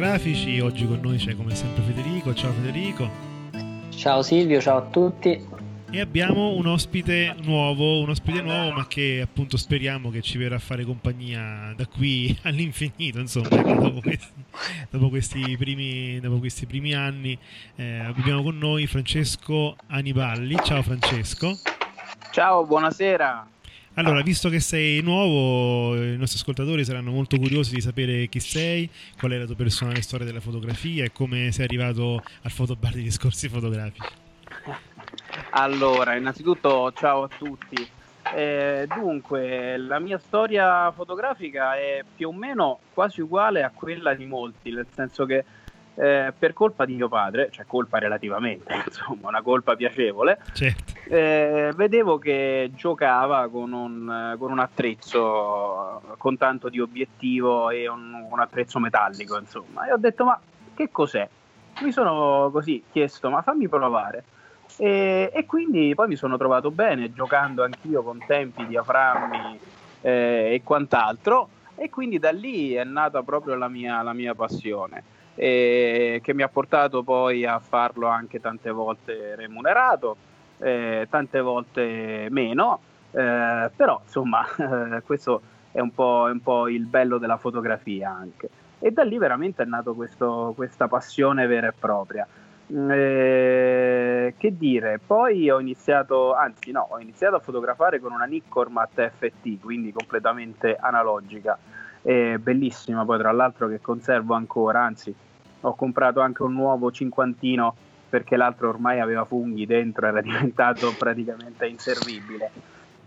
Discorsi fotografici, oggi con noi c'è come sempre Federico, ciao Federico. Ciao Silvio, ciao a tutti. E abbiamo un ospite nuovo, un ospite nuovo, ma che appunto speriamo che ci verrà a fare compagnia da qui all'infinito, insomma, dopo, questi, dopo, questi primi, dopo questi primi anni. Eh, abbiamo con noi Francesco Aniballi. Ciao Francesco. Ciao, buonasera. Allora, visto che sei nuovo, i nostri ascoltatori saranno molto curiosi di sapere chi sei, qual è la tua personale storia della fotografia e come sei arrivato al fotobar di discorsi fotografici. Allora, innanzitutto ciao a tutti. Eh, dunque, la mia storia fotografica è più o meno quasi uguale a quella di molti, nel senso che eh, per colpa di mio padre, cioè colpa relativamente, insomma, una colpa piacevole, Certo. eh, vedevo che giocava con un, con un attrezzo con tanto di obiettivo e un, un attrezzo metallico, insomma, e ho detto ma che cos'è? Mi sono così chiesto ma fammi provare. E, e quindi poi mi sono trovato bene giocando anch'io con tempi, diaframmi eh, e quant'altro e quindi da lì è nata proprio la mia, la mia passione eh, che mi ha portato poi a farlo anche tante volte remunerato, eh, tante volte meno, eh, però insomma questo è un, po', è un po' il bello della fotografia anche. E da lì veramente è nata questa passione vera e propria. Eh, che dire, poi ho iniziato, anzi no, ho iniziato a fotografare con una Nikkormat FT, quindi completamente analogica, eh, bellissima poi tra l'altro che conservo ancora, anzi ho comprato anche un nuovo cinquantino perché l'altro ormai aveva funghi dentro, era diventato praticamente inservibile.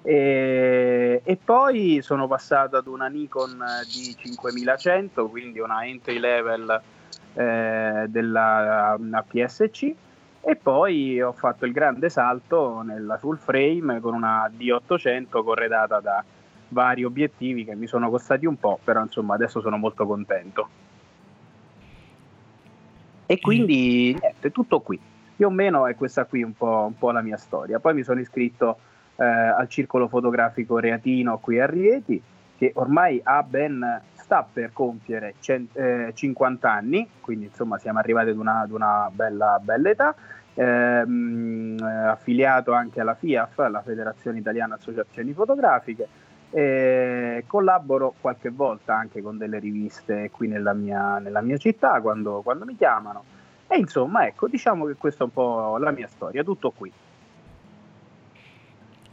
E, e, poi sono passato ad una Nikon D5100, quindi una entry level eh, della PSC e poi ho fatto il grande salto nella full frame con una D800 corredata da vari obiettivi che mi sono costati un po', però insomma adesso sono molto contento. E quindi niente, tutto qui. Più o meno è questa qui un po', un po la mia storia. Poi mi sono iscritto eh, al circolo fotografico Reatino qui a Rieti, che ormai ha ben sta per compiere cent, eh, 50 anni, quindi insomma siamo arrivati ad una, ad una bella, bella età. Ehm, affiliato anche alla FIAF, la Federazione Italiana Associazioni Fotografiche. Eh, collaboro qualche volta anche con delle riviste qui nella mia, nella mia città quando, quando, mi chiamano. E insomma ecco diciamo che questa è un po' la mia storia tutto qui.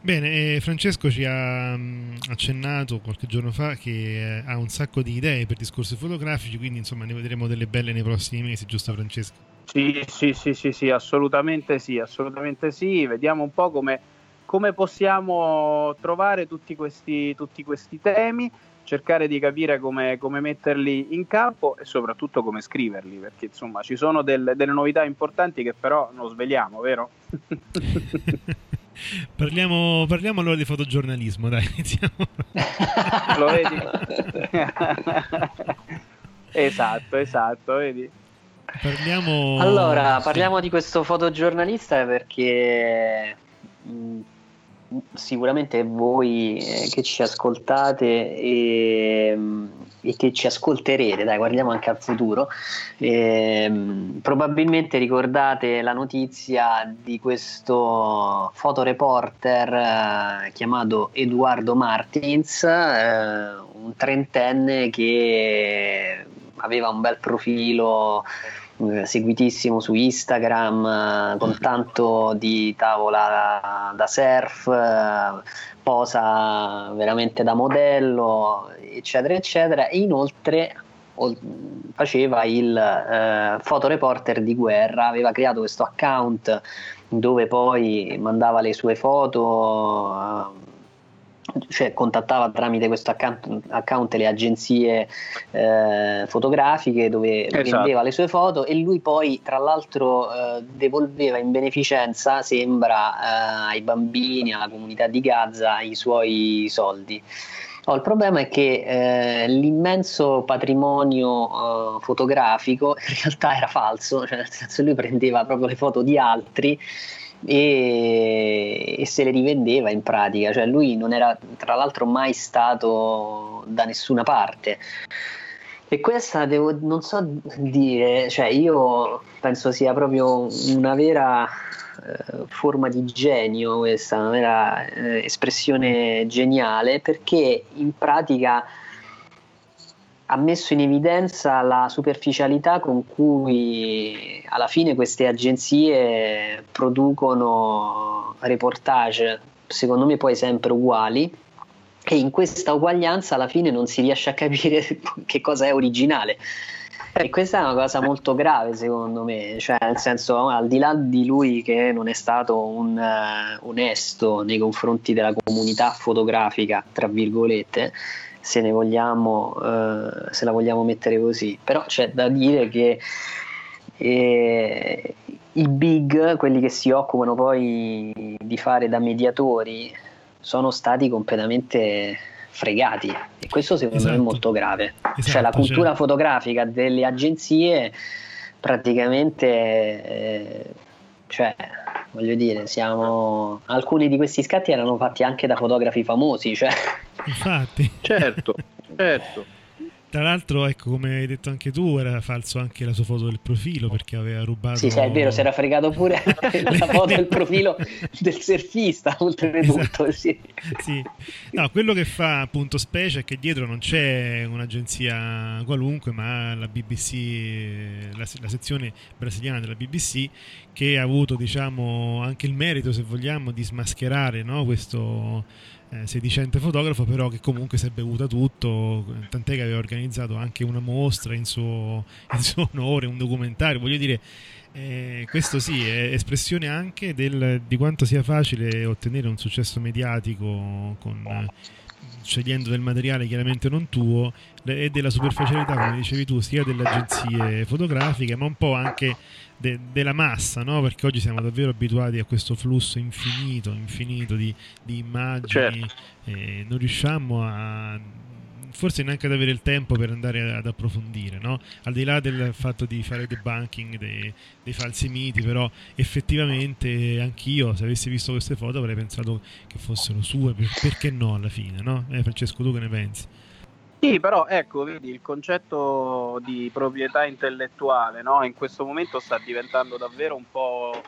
Bene, Francesco ci ha mh, accennato qualche giorno fa che eh, ha un sacco di idee per discorsi fotografici, quindi insomma ne vedremo delle belle nei prossimi mesi, giusto Francesco? Sì, sì, sì, sì, sì assolutamente sì, assolutamente sì, vediamo un po' come, come possiamo trovare tutti questi, tutti questi temi, cercare di capire come, come, metterli in campo e soprattutto come scriverli, perché insomma ci sono del, delle novità importanti che però non sveliamo, vero? Parliamo, parliamo, allora di fotogiornalismo, dai, iniziamo. Lo vedi? esatto, esatto, vedi? Parliamo... Allora, parliamo di questo fotogiornalista perché mh, sicuramente voi eh, che ci ascoltate e, e, che ci ascolterete, dai, guardiamo anche al futuro, eh, probabilmente ricordate la notizia di questo fotoreporter eh, chiamato Eduardo Martins, eh, un trentenne che aveva un bel profilo eh, seguitissimo su Instagram eh, con tanto di tavola da surf, eh, posa veramente da modello, eccetera, eccetera. E inoltre faceva il eh, fotoreporter di guerra, aveva creato questo account dove poi mandava le sue foto cioè contattava tramite questo account, account le agenzie eh, fotografiche dove esatto. vendeva le sue foto e lui poi tra l'altro eh, devolveva in beneficenza sembra eh, ai bambini alla comunità di Gaza i suoi soldi Oh, il problema è che eh, l'immenso patrimonio eh, fotografico in realtà era falso, cioè nel senso lui prendeva proprio le foto di altri e, e, se le rivendeva in pratica, cioè lui non era tra l'altro mai stato da nessuna parte. E questa devo, non so dire, cioè io penso sia proprio una vera eh, forma di genio, questa una vera eh, espressione geniale, perché in pratica ha messo in evidenza la superficialità con cui alla fine queste agenzie producono reportage, secondo me poi sempre uguali, e in questa uguaglianza alla fine non si riesce a capire che cosa è originale. E questa è una cosa molto grave secondo me, cioè nel senso al di là di lui che non è stato un uh, onesto nei confronti della comunità fotografica, tra virgolette, se ne vogliamo, eh, se la vogliamo mettere così. Però c'è da dire che eh, i big, quelli che si occupano poi di fare da mediatori, sono stati completamente fregati e questo secondo esatto. me è esatto. molto grave. Esatto, cioè la cultura cioè... fotografica delle agenzie praticamente eh, cioè voglio dire, siamo alcuni di questi scatti erano fatti anche da fotografi famosi, cioè Infatti. Certo, certo. Tra l'altro, ecco, come hai detto anche tu, era falso anche la sua foto del profilo perché aveva rubato. Sì, sì, è vero, si era fregato pure la foto del profilo del surfista, oltretutto. Esatto. Sì. sì. No, quello che fa appunto specie è che dietro non c'è un'agenzia qualunque, ma la BBC, la, la sezione brasiliana della BBC, che ha avuto, diciamo, anche il merito, se vogliamo, di smascherare no, questo eh, sedicente fotografo, però che comunque si è bevuta tutto, tant'è che aveva organizzato anche una mostra in suo, in suo onore, un documentario, voglio dire, eh, questo sì, è espressione anche del, di quanto sia facile ottenere un successo mediatico con, scegliendo del materiale chiaramente non tuo e della superficialità, come dicevi tu, sia delle agenzie fotografiche, ma un po' anche de, della massa, no? perché oggi siamo davvero abituati a questo flusso infinito, infinito di, di immagini, certo. e non riusciamo a forse neanche ad avere il tempo per andare ad approfondire, no? al di là del fatto di fare debunking dei, dei falsi miti, però effettivamente anch'io se avessi visto queste foto avrei pensato che fossero sue, perché no alla fine, no? Eh, Francesco tu che ne pensi? Sì, però ecco, vedi, il concetto di proprietà intellettuale no? in questo momento sta diventando davvero un po',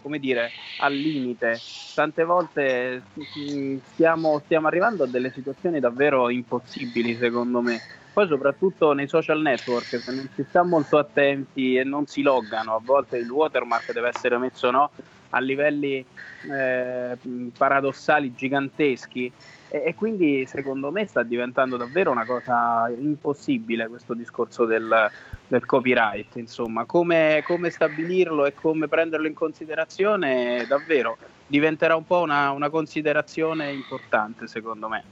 come dire, al limite. Tante volte mm, stiamo, stiamo arrivando a delle situazioni davvero impossibili, secondo me. Poi soprattutto nei social network, se non si sta molto attenti e non si loggano, a volte il watermark deve essere messo no? A livelli eh, paradossali giganteschi e, e, quindi secondo me sta diventando davvero una cosa impossibile questo discorso del, del copyright, insomma, come, come, stabilirlo e come prenderlo in considerazione davvero diventerà un po' una, una considerazione importante secondo me.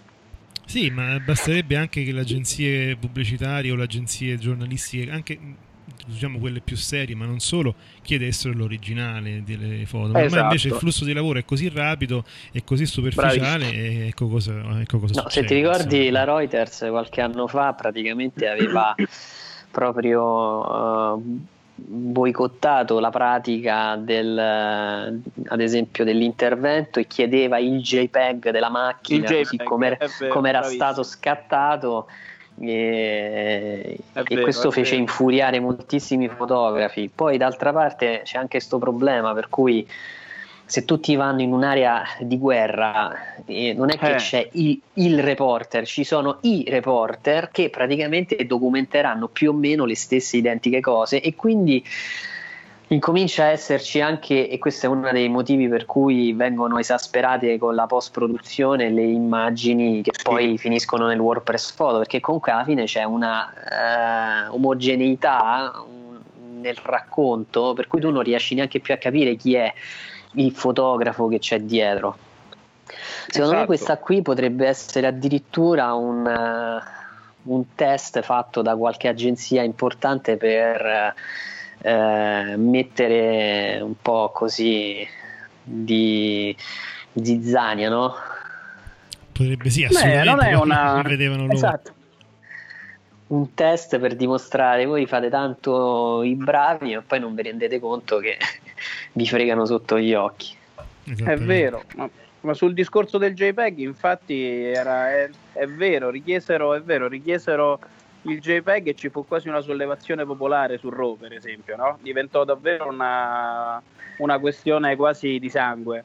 Sì, ma basterebbe anche che le agenzie pubblicitarie o le agenzie giornalistiche, anche diciamo quelle più serie, ma non solo, chiedessero l'originale delle foto. Ma esatto. invece il flusso di lavoro è così rapido e così superficiale e ecco cosa, ecco cosa no, Se ti ricordi insomma. la Reuters qualche anno fa praticamente aveva proprio uh, boicottato la pratica del, ad esempio dell'intervento e chiedeva il JPEG della macchina, JPEG, così come era stato scattato e, vero, e questo fece infuriare moltissimi fotografi. Poi d'altra parte c'è anche questo problema per cui se tutti vanno in un'area di guerra, eh, non è che Eh. c'è il, il reporter, ci sono i reporter che praticamente documenteranno più o meno le stesse identiche cose e quindi incomincia a esserci anche, e questo è uno dei motivi per cui vengono esasperate con la post-produzione le immagini che poi finiscono nel WordPress Photo, perché comunque alla fine c'è una eh, omogeneità nel racconto per cui tu non riesci neanche più a capire chi è il fotografo che c'è dietro. Secondo me Esatto. questa qui potrebbe essere addirittura un, eh, un test fatto da qualche agenzia importante per eh, mettere un po' così di zizzania, no? Potrebbe sì, Beh, assolutamente. non è una... vedevano loro. Esatto. Un test per dimostrare voi fate tanto i bravi, ma poi non vi rendete conto che vi fregano sotto gli occhi. È vero, ma, ma sul discorso del JPEG, infatti, era, è, è vero, richiesero, è vero, richiesero il JPEG e ci fu quasi una sollevazione popolare su Raw, per esempio, no? Diventò davvero una, una questione quasi di sangue.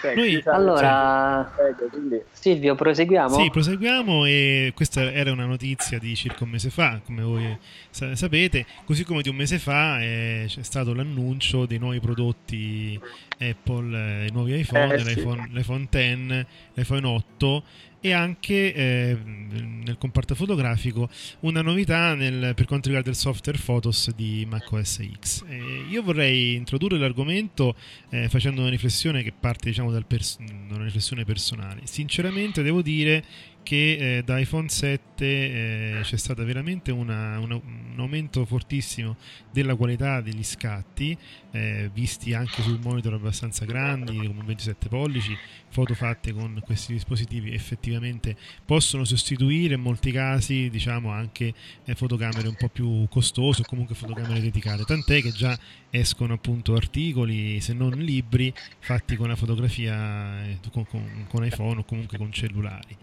Cioè, Noi- Allora, quindi- Silvio, proseguiamo? Sì, proseguiamo e questa era una notizia di circa un mese fa, come voi sa- sapete, così come di un mese fa eh, c'è stato l'annuncio dei nuovi prodotti Apple, eh, i nuovi iPhone, Eh, sì. l'iPhone, l'iPhone X, l'iPhone 8 e anche eh, nel comparto fotografico una novità nel- per quanto riguarda il software Photos di macOS X. Eh, io vorrei introdurre l'argomento eh, facendo una riflessione che parte diciamo dal pers- da una riflessione personale. Sinceramente devo dire che eh, da iPhone 7 eh, c'è stato veramente una- una- un aumento fortissimo della qualità degli scatti, eh, visti anche sul monitor abbastanza grandi, come 27 pollici, foto fatte con questi dispositivi effettivamente possono sostituire in molti casi diciamo anche eh, fotocamere un po' più costose o comunque fotocamere dedicate, tant'è che già escono appunto articoli, se non libri, fatti con la fotografia eh, con, con- con iPhone o comunque con cellulari.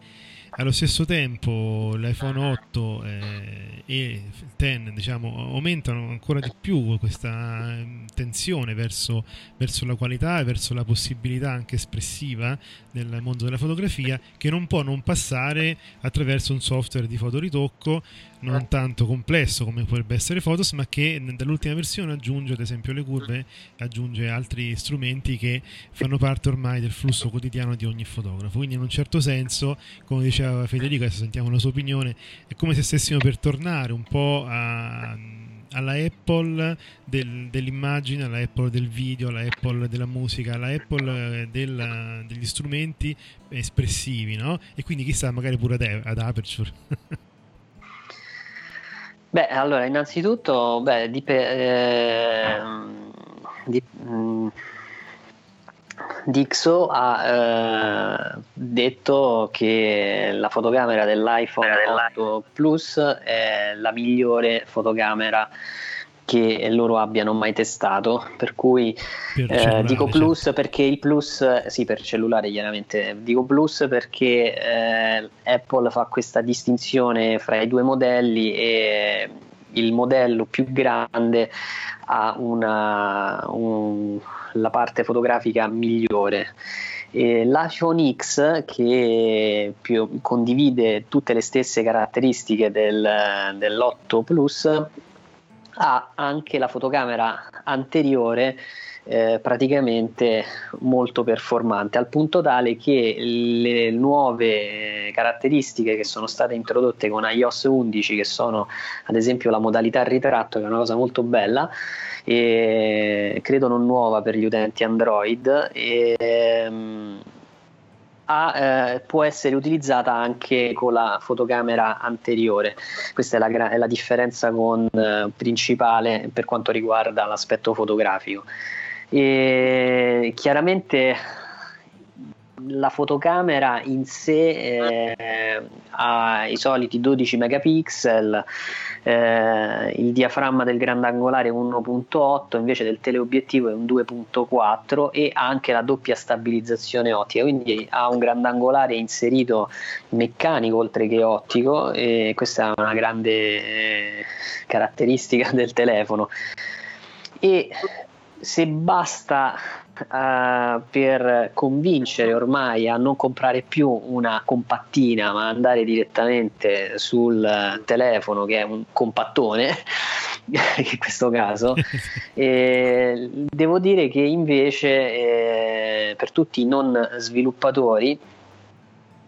Allo stesso tempo l'iPhone 8 eh, e il 10 diciamo, aumentano ancora di più questa eh, tensione verso, verso la qualità e verso la possibilità anche espressiva nel mondo della fotografia che non può non passare attraverso un software di fotoritocco non tanto complesso come potrebbe essere Photos, ma che dall'ultima versione aggiunge ad esempio le curve, aggiunge altri strumenti che fanno parte ormai del flusso quotidiano di ogni fotografo. Quindi in un certo senso, come diceva Federico, adesso sentiamo la sua opinione, è come se stessimo per tornare un po' a- alla Apple del- dell'immagine, alla Apple del video, alla Apple della musica, alla Apple eh, della- degli strumenti espressivi, no? E quindi chissà, magari pure ad, ad Aperture. Beh, allora, innanzitutto, beh, dip- ehm, di- mm, Dixo ha eh, detto che la fotocamera dell'iPhone 8 Plus è la migliore fotocamera che loro abbiano mai testato, per cui Per eh, dico certo. plus perché il plus, sì per cellulare chiaramente, dico plus perché eh, Apple fa questa distinzione fra i due modelli e il modello più grande ha una, un- la parte fotografica migliore. E L'iPhone X che più- condivide tutte le stesse caratteristiche del- dell'8 Plus ha anche la fotocamera anteriore eh, praticamente molto performante al punto tale che le nuove caratteristiche che sono state introdotte con iOS 11 che sono ad esempio la modalità ritratto che è una cosa molto bella e credo non nuova per gli utenti Android e, ehm, ha, eh, può essere utilizzata anche con la fotocamera anteriore. Questa è la, è la differenza con, eh, principale per quanto riguarda l'aspetto fotografico. E chiaramente la fotocamera in sé eh, ha i soliti 12 megapixel, eh, il diaframma del grandangolare è 1.8 invece del teleobiettivo è un 2.4 e ha anche la doppia stabilizzazione ottica, quindi ha un grandangolare inserito meccanico oltre che ottico e questa è una grande eh, caratteristica del telefono. E se basta uh, per convincere ormai a non comprare più una compattina ma andare direttamente sul telefono che è un compattone in questo caso. E devo dire che invece eh, per tutti i non sviluppatori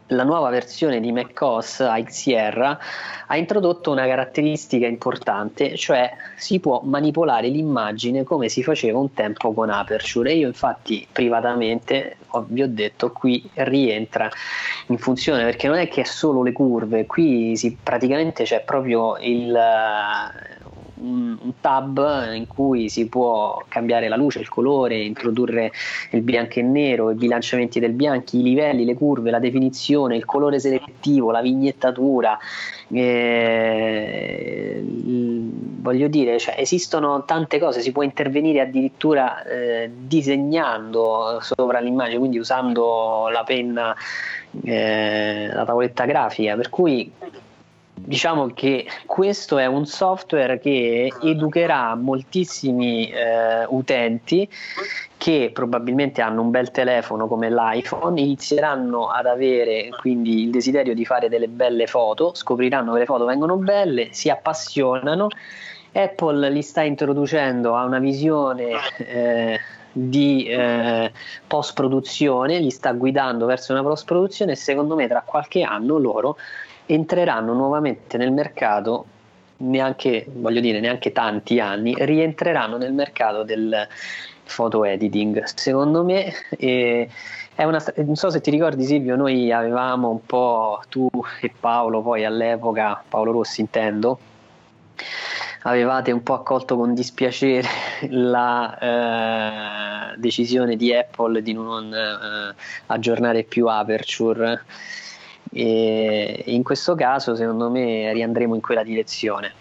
la nuova versione di macOS Sierra ha introdotto una caratteristica importante, cioè si può manipolare l'immagine come si faceva un tempo con Aperture. io infatti privatamente vi ho detto qui rientra in funzione perché non è che è solo le curve, qui si, praticamente c'è proprio il, un, un, tab in cui si può cambiare la luce, il colore, introdurre il bianco e nero, i bilanciamenti del bianco, i livelli, le curve, la definizione, il colore selettivo, la vignettatura. Eh, voglio dire, cioè, esistono tante cose, si può intervenire addirittura eh, disegnando sopra l'immagine, quindi usando la penna, eh, la tavoletta grafica, per cui diciamo che questo è un software che educherà moltissimi eh, utenti che probabilmente hanno un bel telefono come l'iPhone, inizieranno ad avere quindi il desiderio di fare delle belle foto, scopriranno che le foto vengono belle, si appassionano. Apple li sta introducendo a una visione eh, di eh, post produzione, li sta guidando verso una post produzione e secondo me tra qualche anno loro entreranno nuovamente nel mercato neanche, voglio dire, neanche tanti anni, rientreranno nel mercato del photo editing. Secondo me eh, è una, non so se ti ricordi Silvio, noi avevamo un po', tu e Paolo, poi all'epoca, Paolo Rossi intendo, avevate un po' accolto con dispiacere la eh, decisione di Apple di non eh, aggiornare più Aperture e in questo caso secondo me riandremo in quella direzione.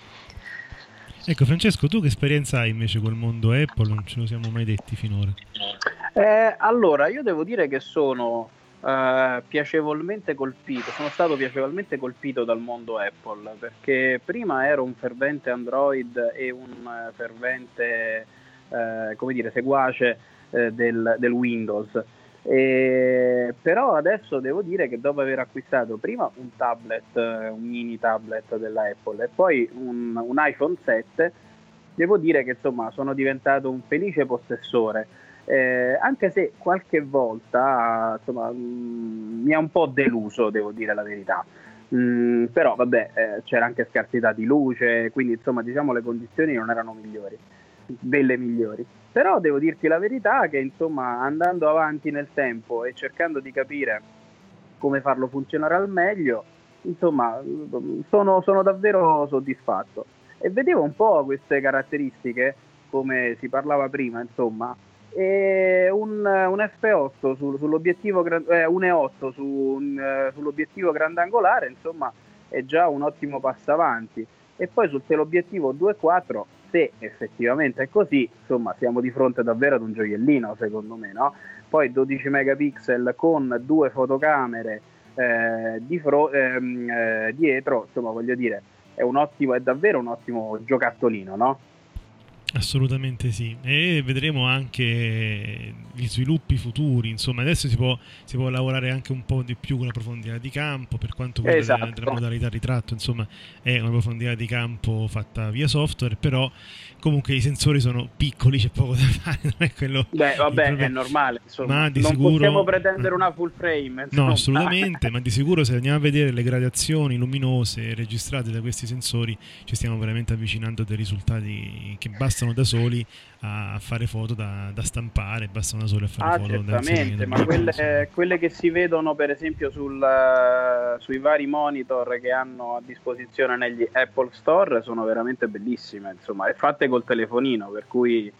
Ecco Francesco, tu che esperienza hai invece col mondo Apple? Non ce lo siamo mai detti finora. Eh, allora, io devo dire che sono eh, piacevolmente colpito, sono stato piacevolmente colpito dal mondo Apple perché prima ero un fervente Android e un eh, fervente, eh, come dire, seguace eh, del, del Windows e, però adesso devo dire che dopo aver acquistato prima un tablet, un mini tablet della Apple e poi un, un iPhone 7, devo dire che insomma sono diventato un felice possessore. Eh, anche se qualche volta insomma, mh, mm, mi ha un po' deluso, devo dire la verità. Mm, però vabbè, eh, c'era anche scarsità di luce, quindi insomma diciamo le condizioni non erano migliori, delle migliori. Però devo dirti la verità che insomma andando avanti nel tempo e cercando di capire come farlo funzionare al meglio, insomma sono, sono davvero soddisfatto. E vedevo un po' queste caratteristiche, come si parlava prima, insomma, e un, un F8 su, sull'obiettivo eh, un E8 su, un, uh, sull'obiettivo grandangolare, insomma, è già un ottimo passo avanti. E poi sul teleobiettivo 2.4 se effettivamente è così, insomma, siamo di fronte davvero ad un gioiellino, secondo me, no? Poi 12 megapixel con due fotocamere eh, di fro- ehm, eh, dietro, insomma, voglio dire, è un ottimo, è davvero un ottimo giocattolino, no? Assolutamente sì, e vedremo anche gli sviluppi futuri, insomma adesso si può, si può lavorare anche un po' di più con la profondità di campo, per quanto quella esatto. della modalità ritratto, insomma è una profondità di campo fatta via software, però comunque i sensori sono piccoli, c'è poco da fare, non è quello... Beh, vabbè, è normale, insomma. Ma di non sicuro... possiamo pretendere una full frame. Insomma. No, assolutamente, ma di sicuro se andiamo a vedere le gradazioni luminose registrate da questi sensori ci stiamo veramente avvicinando a dei risultati che bastano da soli a fare foto da, da stampare, bastano da soli a fare ah, foto da certamente, ma quelle, quelle, che si vedono per esempio sul, sui vari monitor che hanno a disposizione negli Apple Store sono veramente bellissime, insomma, e fatte col telefonino, per cui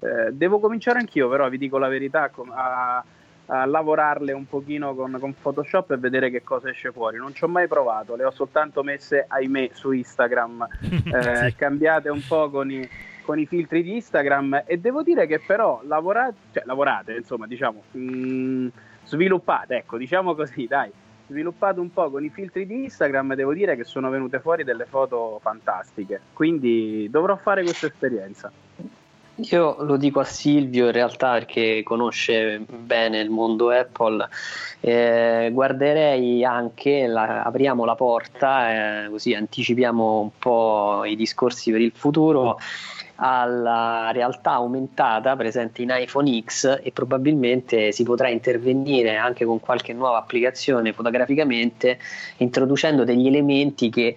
eh, devo cominciare anch'io, però vi dico la verità, a, a lavorarle un pochino con, con, Photoshop e vedere che cosa esce fuori. Non ci ho mai provato, le ho soltanto messe, ahimè, su Instagram, eh, sì. cambiate un po' con i con i filtri di Instagram e devo dire che però lavorate, cioè lavorate, insomma, diciamo, mh, mm, sviluppate, ecco, diciamo così, dai, sviluppate un po' con i filtri di Instagram, devo dire che sono venute fuori delle foto fantastiche, quindi dovrò fare questa esperienza. Io lo dico a Silvio in realtà perché conosce bene il mondo Apple. Eh, guarderei anche, la, apriamo la porta, eh, così anticipiamo un po' i discorsi per il futuro alla realtà aumentata presente in iPhone X e probabilmente si potrà intervenire anche con qualche nuova applicazione fotograficamente introducendo degli elementi che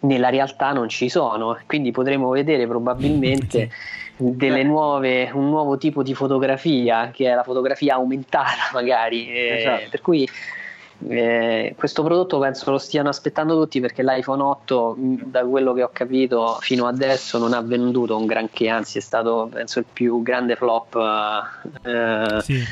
nella realtà non ci sono. Quindi potremo vedere probabilmente delle nuove, un nuovo tipo di fotografia che è la fotografia aumentata magari. Eh, Esatto. per cui eh, questo prodotto penso lo stiano aspettando tutti perché l'iPhone 8 mh, da quello che ho capito fino adesso non ha venduto un granché anzi è stato penso il più grande flop eh, Sì.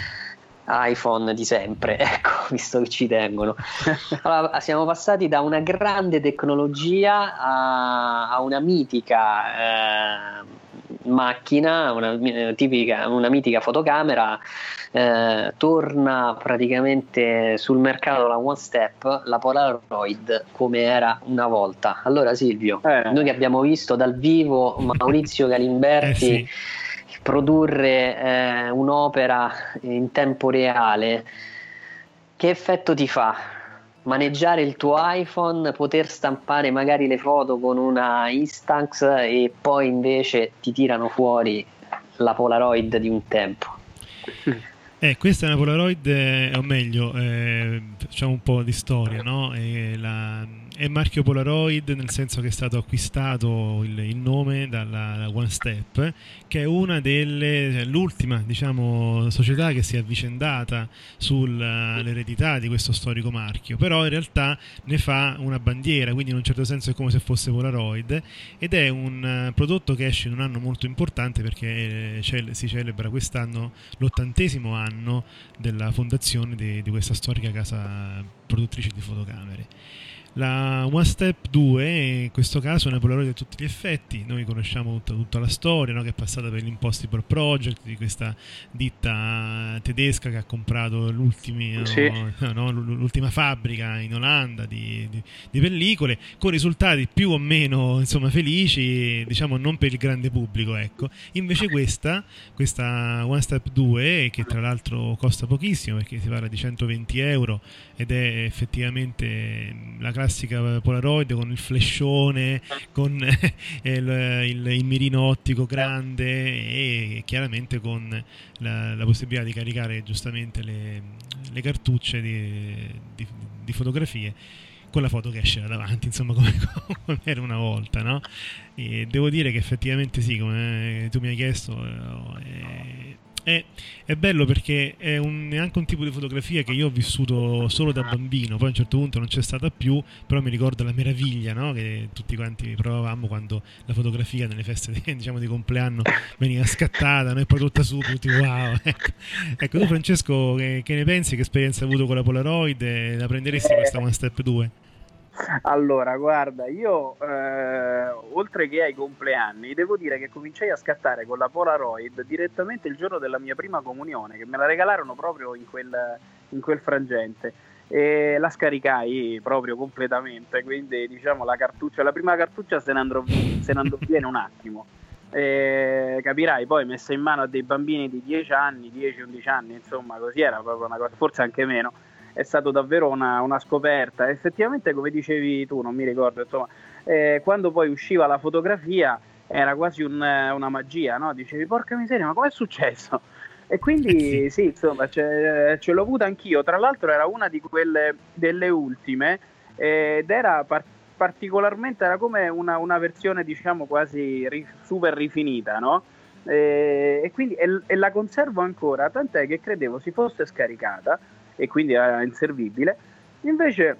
iPhone di sempre ecco visto che ci tengono allora, siamo passati da una grande tecnologia a, a una mitica eh, macchina una, tipica, una mitica fotocamera eh, torna praticamente sul mercato la One Step, la Polaroid come era una volta. Allora Silvio, Eh. noi che abbiamo visto dal vivo Maurizio Galimberti Eh sì. produrre eh, un'opera in tempo reale, che effetto ti fa? Maneggiare il tuo iPhone, poter stampare magari le foto con una Instax e poi invece ti tirano fuori la Polaroid di un tempo. Eh, questa è una Polaroid, eh, o meglio, eh, facciamo un po' di storia, no? La- è marchio Polaroid nel senso che è stato acquistato il, il nome dalla, da One Step, che è una delle, cioè, l'ultima, diciamo, società che si è avvicendata sull'eredità di questo storico marchio, però in realtà ne fa una bandiera, quindi in un certo senso è come se fosse Polaroid ed è un eh, prodotto che esce in un anno molto importante perché eh, si celebra quest'anno l'ottantesimo anno della fondazione di, di questa storica casa produttrice di fotocamere. La One Step 2 in questo caso è una Polaroid a tutti gli effetti, noi conosciamo tutta, tutta la storia no, che è passata per l'Impossible Project di questa ditta tedesca che ha comprato no, Sì. no, l'ultima fabbrica in Olanda di, di- di pellicole con risultati più o meno insomma, felici, diciamo non per il grande pubblico. Ecco. Invece questa, questa One Step 2, che tra l'altro costa pochissimo perché si parla di 120 euro ed è effettivamente la classica Polaroid con il flashone, con il, il- il mirino ottico grande e chiaramente con la, la possibilità di caricare giustamente le, le cartucce di, di- di fotografie con la foto che esce da davanti, insomma, come, come era una volta, no? E devo dire che effettivamente sì, come tu mi hai chiesto, eh, è, è bello perché è, un- è anche un tipo di fotografia che io ho vissuto solo da bambino, poi a un certo punto non c'è stata più, però mi ricordo la meraviglia no? che tutti quanti provavamo quando la fotografia nelle feste di, diciamo, di compleanno veniva scattata, noi poi tutta su, tutti wow. Ecco, Ecco, tu Francesco che, che ne pensi? Che esperienza hai avuto con la Polaroid? La prenderesti questa One Step 2? Allora, guarda, io eh, oltre che ai compleanni, devo dire che cominciai a scattare con la Polaroid direttamente il giorno della mia prima comunione, che me la regalarono proprio in quel, in quel frangente. E la scaricai proprio completamente, quindi diciamo la cartuccia, la prima cartuccia se ne andrò, se ne andò via in un attimo. E capirai, poi messa in mano a dei bambini di 10 anni, 10-11 anni, insomma, così era proprio una cosa, forse anche meno è stato davvero una, una scoperta. Effettivamente, come dicevi tu, non mi ricordo, insomma, eh, quando poi usciva la fotografia era quasi un- una magia, no? Dicevi, porca miseria, ma com'è successo? E quindi Eh sì, insomma, ce, ce l'ho avuta anch'io. Tra l'altro era una di quelle delle ultime eh, ed era par- particolarmente, era come una, una versione, diciamo, quasi ri- super rifinita, no? Eh, e quindi e, e la conservo ancora, tant'è che credevo si fosse scaricata e quindi era inservibile. Invece,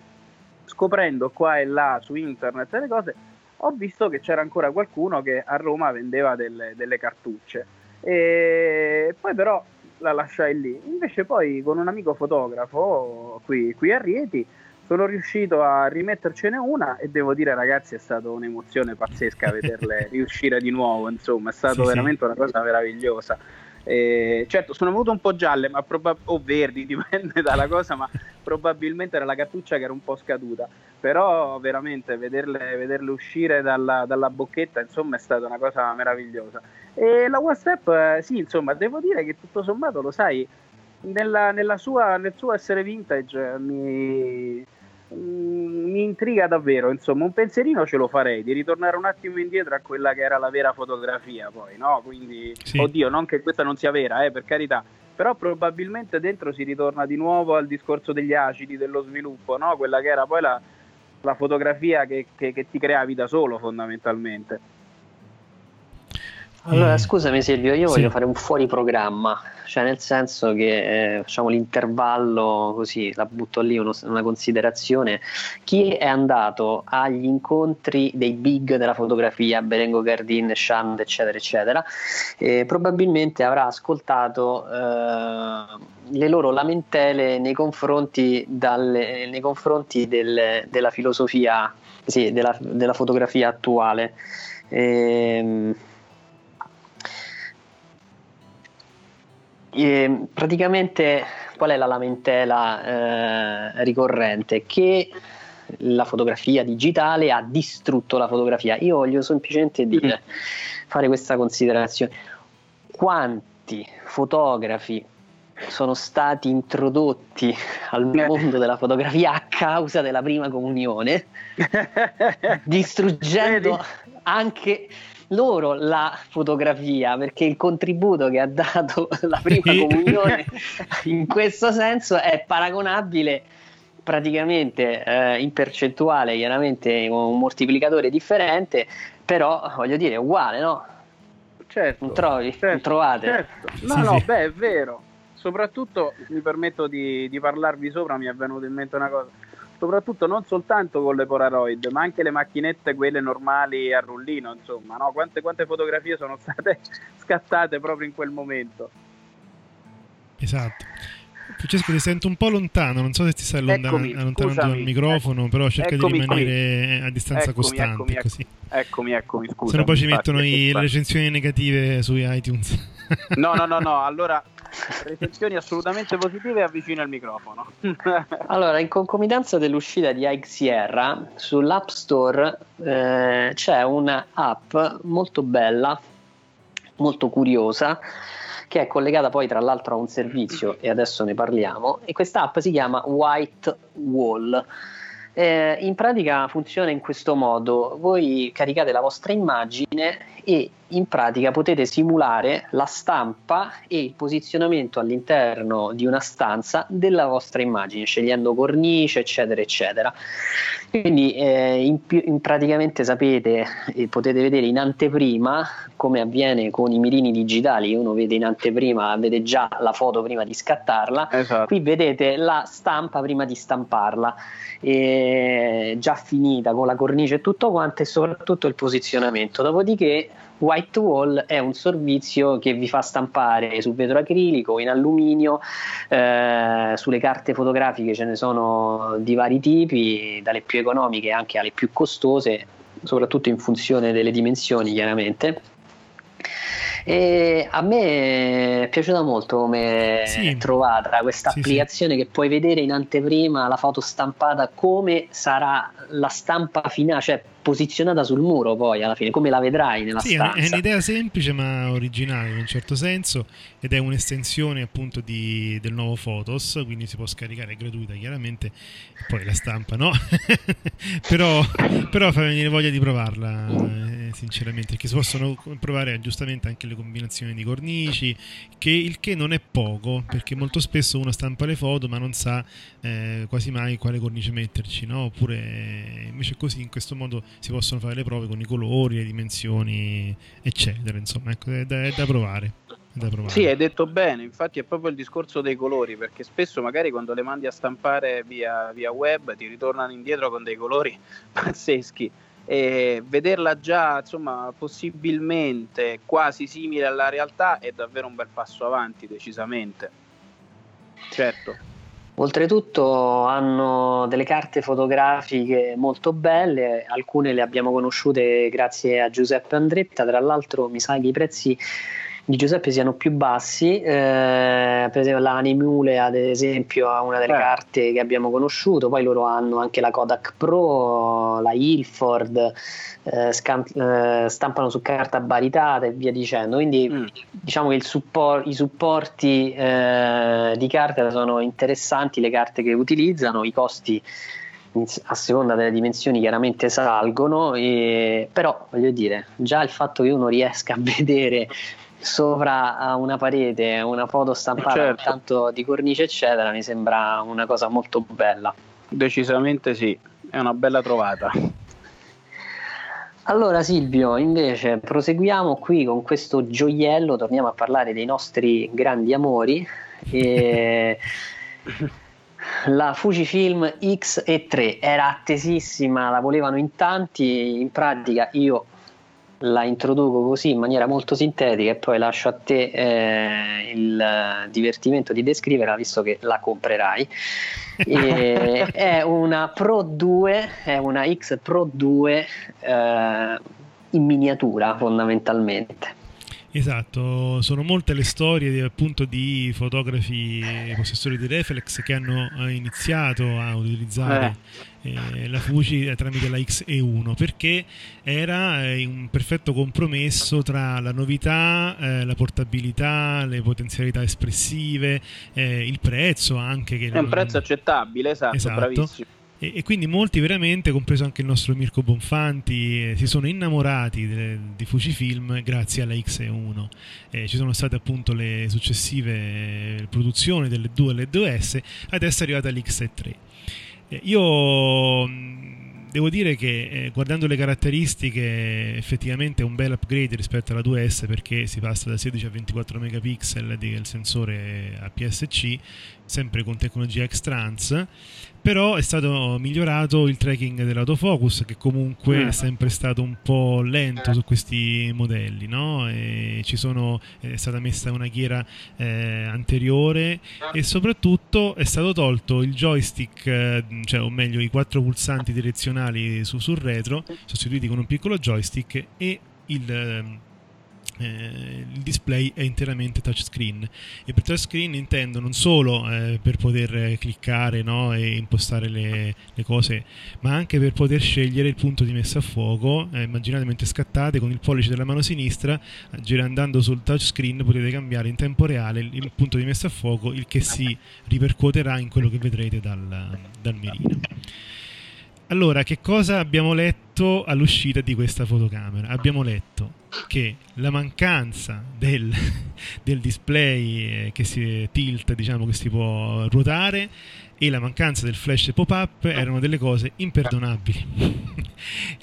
scoprendo qua e là su internet le cose, ho visto che c'era ancora qualcuno che a Roma vendeva delle, delle cartucce. E poi però la lasciai lì. Invece poi con un amico fotografo qui, qui a Rieti sono riuscito a rimettercene una e devo dire ragazzi è stata un'emozione pazzesca vederle riuscire di nuovo, insomma è stato Sì, sì. veramente una cosa meravigliosa. E, certo, sono venute un po' gialle proba- o verdi, dipende dalla cosa, ma probabilmente era la cartuccia che era un po' scaduta. Però veramente vederle, vederle uscire dalla, dalla, bocchetta, insomma, è stata una cosa meravigliosa. E la WhatsApp, eh, sì, insomma, devo dire che tutto sommato, lo sai, nella, nella sua, nel suo essere vintage mi Mm, mi intriga davvero, insomma, un pensierino ce lo farei di ritornare un attimo indietro a quella che era la vera fotografia, poi, no? Quindi, sì. oddio, non che questa non sia vera, eh, per carità, però probabilmente dentro si ritorna di nuovo al discorso degli acidi, dello sviluppo, no? Quella che era poi la, la fotografia che, che, che ti creavi da solo, fondamentalmente. Allora, scusami Silvio, io sì. voglio fare un fuori programma, cioè nel senso che eh, facciamo l'intervallo così, la butto lì uno, una considerazione. Chi è andato agli incontri dei big della fotografia, Berengo Gardin, Shand, eccetera, eccetera, eh, probabilmente avrà ascoltato eh, le loro lamentele nei confronti, dalle, nei confronti del, della filosofia, sì, della, della fotografia attuale. Ehm, Praticamente qual è la lamentela eh, ricorrente? Che la fotografia digitale ha distrutto la fotografia. Io voglio semplicemente dire, fare questa considerazione. Quanti fotografi sono stati introdotti al mondo della fotografia a causa della prima comunione, distruggendo anche loro la fotografia perché il contributo che ha dato la prima comunione in questo senso è paragonabile praticamente eh, in percentuale chiaramente con un moltiplicatore differente però voglio dire è uguale no? certo non trovi? Certo, non trovate? certo. no sì, no sì. beh è vero soprattutto mi permetto di, di parlarvi sopra mi è venuto in mente una cosa soprattutto non soltanto con le Polaroid, ma anche le macchinette, quelle normali a rullino, insomma, no? quante, quante fotografie sono state scattate proprio in quel momento. Esatto. Francesco, ti sento un po' lontano, non so se ti stai eccomi, allontanando dal microfono, però cerca di rimanere qui. a distanza eccomi, costante. Eccomi, così. eccomi, eccomi, scusa. Se no poi ci mettono le recensioni negative su iTunes. No, no, no, no, allora recensioni assolutamente positive avvicino al microfono. allora, in concomitanza dell'uscita di Ike Sierra, sull'App Store eh, c'è un'app molto bella, molto curiosa, che è collegata poi tra l'altro a un servizio e adesso ne parliamo e questa app si chiama White Wall. Eh, in pratica funziona in questo modo: voi caricate la vostra immagine e in pratica potete simulare la stampa e il posizionamento all'interno di una stanza della vostra immagine, scegliendo cornice, eccetera, eccetera. Quindi eh, in, in praticamente sapete e potete vedere in anteprima come avviene con i mirini digitali, uno vede in anteprima, vede già la foto prima di scattarla, esatto. qui vedete la stampa prima di stamparla, già finita con la cornice e tutto quanto e soprattutto il posizionamento. Dopodiché White Wall è un servizio che vi fa stampare su vetro acrilico, in alluminio, eh, sulle carte fotografiche ce ne sono di vari tipi, dalle più economiche anche alle più costose, soprattutto in funzione delle dimensioni chiaramente. E a me è piaciuta molto come sì. è trovata questa sì, applicazione sì. che puoi vedere in anteprima la foto stampata come sarà la stampa finale, cioè posizionata sul muro poi alla fine, come la vedrai nella sì, stanza. È un'idea semplice ma originale in un certo senso ed è un'estensione appunto di, del nuovo Photos, quindi si può scaricare gratuita chiaramente, poi la stampa no, però, però fa venire voglia di provarla eh, sinceramente, perché si possono provare giustamente anche le combinazioni di cornici, che il che non è poco, perché molto spesso uno stampa le foto ma non sa eh, quasi mai quale cornice metterci, no? oppure invece così in questo modo si possono fare le prove con i colori, le dimensioni, eccetera. Insomma, ecco, è, da, è da provare. Sì, hai detto bene, infatti è proprio il discorso dei colori, perché spesso magari quando le mandi a stampare via, via web ti ritornano indietro con dei colori pazzeschi e vederla già insomma possibilmente quasi simile alla realtà è davvero un bel passo avanti decisamente certo Oltretutto hanno delle carte fotografiche molto belle, alcune le abbiamo conosciute grazie a Giuseppe Andretta, tra l'altro mi sa che i prezzi di Giuseppe siano più bassi. Eh, per esempio, la Animule, ad esempio, è una delle Eh. carte che abbiamo conosciuto. Poi loro hanno anche la Kodak Pro, la Ilford, eh, scam- eh, stampano su carta baritata e via dicendo. Quindi, Mm. diciamo che il suppor- i supporti eh, di carta sono interessanti, le carte che utilizzano, i costi a seconda delle dimensioni chiaramente salgono, e- però voglio dire, già il fatto che uno riesca a vedere sopra a una parete una foto stampata Certo. tanto di cornice eccetera mi sembra una cosa molto bella. Decisamente sì, è una bella trovata. Allora Silvio, invece proseguiamo qui con questo gioiello, torniamo a parlare dei nostri grandi amori. E... La Fujifilm X-E3 era attesissima, la volevano in tanti, in pratica io la introduco così in maniera molto sintetica e poi lascio a te eh, il divertimento di descriverla visto che la comprerai. E è una Pro 2, è una X Pro 2 eh, in miniatura fondamentalmente. Esatto, sono molte le storie di, appunto di fotografi possessori di reflex che hanno eh, iniziato a utilizzare eh, la Fuji eh, tramite la XE1 perché era eh, un perfetto compromesso tra la novità, eh, la portabilità, le potenzialità espressive, eh, il prezzo anche che È un prezzo accettabile, esatto, Esatto. bravissimo. e, e quindi molti veramente, compreso anche il nostro Mirko Bonfanti, eh, si sono innamorati de- di Fujifilm grazie alla XE1. Eh, ci sono state appunto le successive eh, produzioni delle due e le 2S, adesso è arrivata l'XE3. Eh, io mh, devo dire che eh, guardando le caratteristiche effettivamente è un bel upgrade rispetto alla 2S perché si passa da 16 a 24 megapixel del sensore APS-C sempre con tecnologia X-Trans però è stato migliorato il tracking dell'autofocus che comunque Mm. è sempre stato un po' lento su questi modelli no? E ci sono, è stata messa una ghiera eh, anteriore e soprattutto è stato tolto il joystick eh, cioè o meglio i quattro pulsanti direzionali su- sul retro sostituiti con un piccolo joystick e il ehm, eh, il display è interamente touchscreen. E per touchscreen intendo non solo eh, per poter cliccare no, e impostare le, le cose ma anche per poter scegliere il punto di messa a fuoco eh, immaginate mentre scattate con il pollice della mano sinistra eh, gira- andando sul touchscreen potete cambiare in tempo reale il, il punto di messa a fuoco il che si ripercuoterà in quello che vedrete dal, dal mirino allora, che cosa abbiamo letto all'uscita di questa fotocamera? Abbiamo letto che la mancanza del, del display eh, che si tilt, diciamo che si può ruotare, e la mancanza del flash pop-up erano delle cose imperdonabili.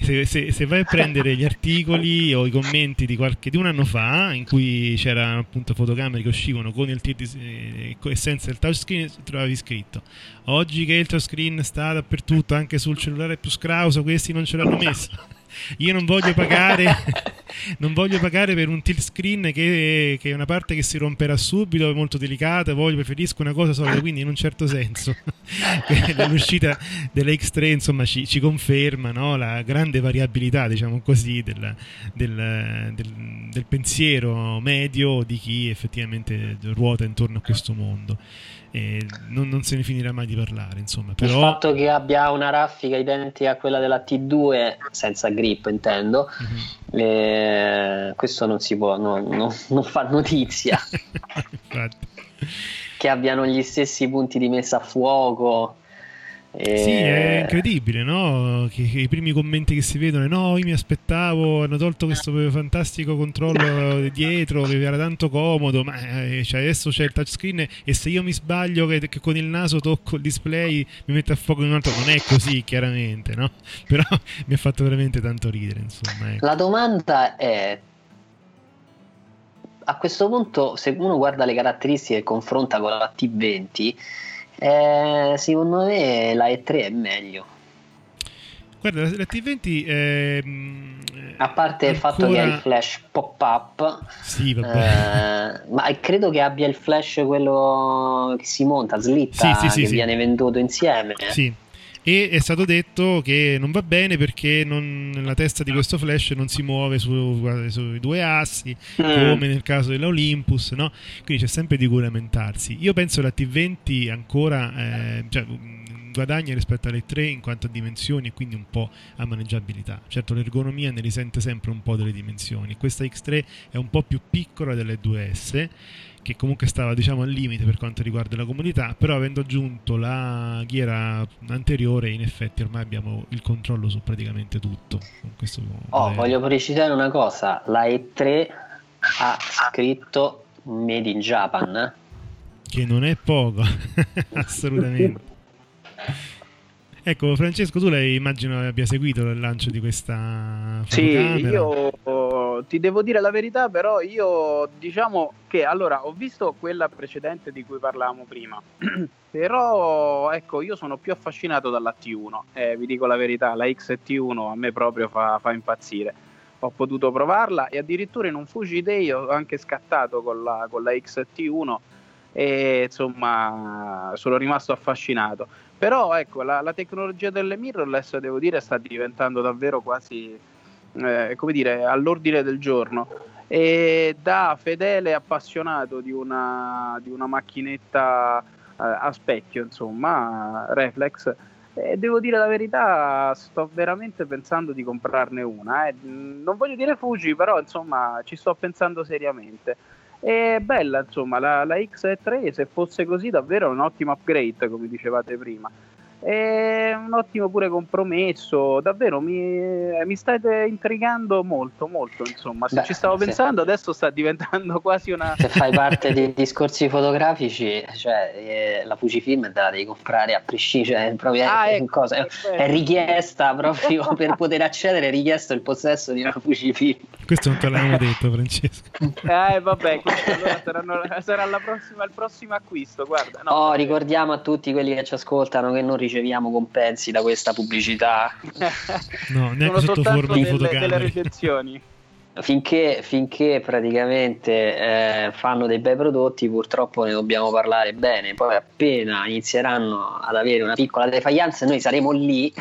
se, se- se vai a prendere gli articoli o i commenti di, qualche, di un anno fa, in cui c'erano appunto fotocamere che uscivano con il eh, e senza il touchscreen, trovavi scritto Oggi che il touchscreen sta dappertutto, anche sul cellulare più scrauso, questi non ce l'hanno messo. Io non voglio pagare, non voglio pagare per un tilt screen che, che è una parte che si romperà subito, è molto delicata. Voglio, preferisco una cosa solida. Quindi, in un certo senso, l'uscita della X3 insomma ci, ci conferma no, la grande variabilità, diciamo così, del, del- del- del pensiero medio di chi effettivamente ruota intorno a questo mondo. E non, non se ne finirà mai di parlare, insomma. Il Però, fatto che abbia una raffica identica a quella della T2 senza grip intendo, Mhm. eh, questo non si può, no- no- non fa notizia. Che abbiano gli stessi punti di messa a fuoco. Eh, Sì, è incredibile, no? Che, che i primi commenti che si vedono no, io mi aspettavo, hanno tolto questo fantastico controllo dietro che era tanto comodo, ma eh, cioè, adesso c'è il touchscreen e se io mi sbaglio che, che con il naso tocco il display mi mette a fuoco in un altro, non è così chiaramente, no? Però mi ha fatto veramente tanto ridere, insomma. ecco. La domanda è: a questo punto, se uno guarda le caratteristiche e confronta con la T20, eh, secondo me la E3 è meglio. Guarda, la, la T20 è... mm, A parte il fatto che ha il ancora- flash pop-up, Sì, eh, ma credo che abbia il flash quello che si monta, slitta, Sì, sì, che viene venduto insieme. Sì, e è stato detto che non va bene perché non- la testa di questo flash non si muove su- sui due assi Mm. come nel caso dell'Olympus no? quindi c'è sempre di cui lamentarsi io penso che la T20 ancora eh, cioè, mh, guadagna rispetto alle 3 in quanto a dimensioni e quindi un po' a maneggiabilità certo l'ergonomia ne risente sempre un po' delle dimensioni questa X3 è un po' più piccola delle 2S che comunque stava diciamo al limite per quanto riguarda la comodità, però avendo aggiunto la ghiera anteriore in effetti ormai abbiamo il controllo su praticamente tutto. Con questo Oh, modello. voglio precisare una cosa, la E3 ha scritto Made in Japan. Che non è poco, assolutamente. Ecco, Francesco, tu l'hai, immagino abbia seguito il lancio di questa Sì, fotocamera. io ti devo dire la verità, però io diciamo che allora ho visto quella precedente di cui parlavamo prima, però ecco io sono più affascinato dalla T1, eh, vi dico la verità, la XT1 a me proprio fa, fa impazzire. Ho potuto provarla e addirittura in un Fuji Day ho anche scattato con la, con la XT1 e insomma sono rimasto affascinato. Però ecco, la, la tecnologia delle mirrorless devo dire sta diventando davvero quasi eh, come dire, all'ordine del giorno. E da fedele appassionato di una, di una macchinetta eh, a specchio, insomma, reflex, eh, devo dire la verità, sto veramente pensando di comprarne una. eh. Non voglio dire Fuji, però insomma ci sto pensando seriamente. È bella, insomma, la, la X3 se fosse così davvero è un ottimo upgrade, come dicevate prima. È un ottimo pure compromesso, davvero mi, eh, mi state intrigando molto, molto, insomma, se Beh, ci stavo sì. pensando adesso sta diventando quasi una... Se fai parte dei discorsi fotografici, cioè eh, la Fujifilm te la devi comprare a prescindere, cioè, è proprio è- Ah, è, ecco, cosa- è- richiesta proprio per poter accedere, è richiesto il possesso di una Fujifilm. Questo non te l'avevamo detto, Francesco. Eh vabbè, quindi allora saranno- sarà la prossima, il prossimo acquisto, guarda. No, oh, ricordiamo a tutti quelli che ci ascoltano che non riceviamo compensi da questa pubblicità. No, neanche Sono sotto soltanto forma di delle, delle fotocamere. recensioni. Finché, finché praticamente eh, fanno dei bei prodotti, purtroppo ne dobbiamo parlare bene. Poi, appena inizieranno ad avere una piccola defaglianza, noi saremo lì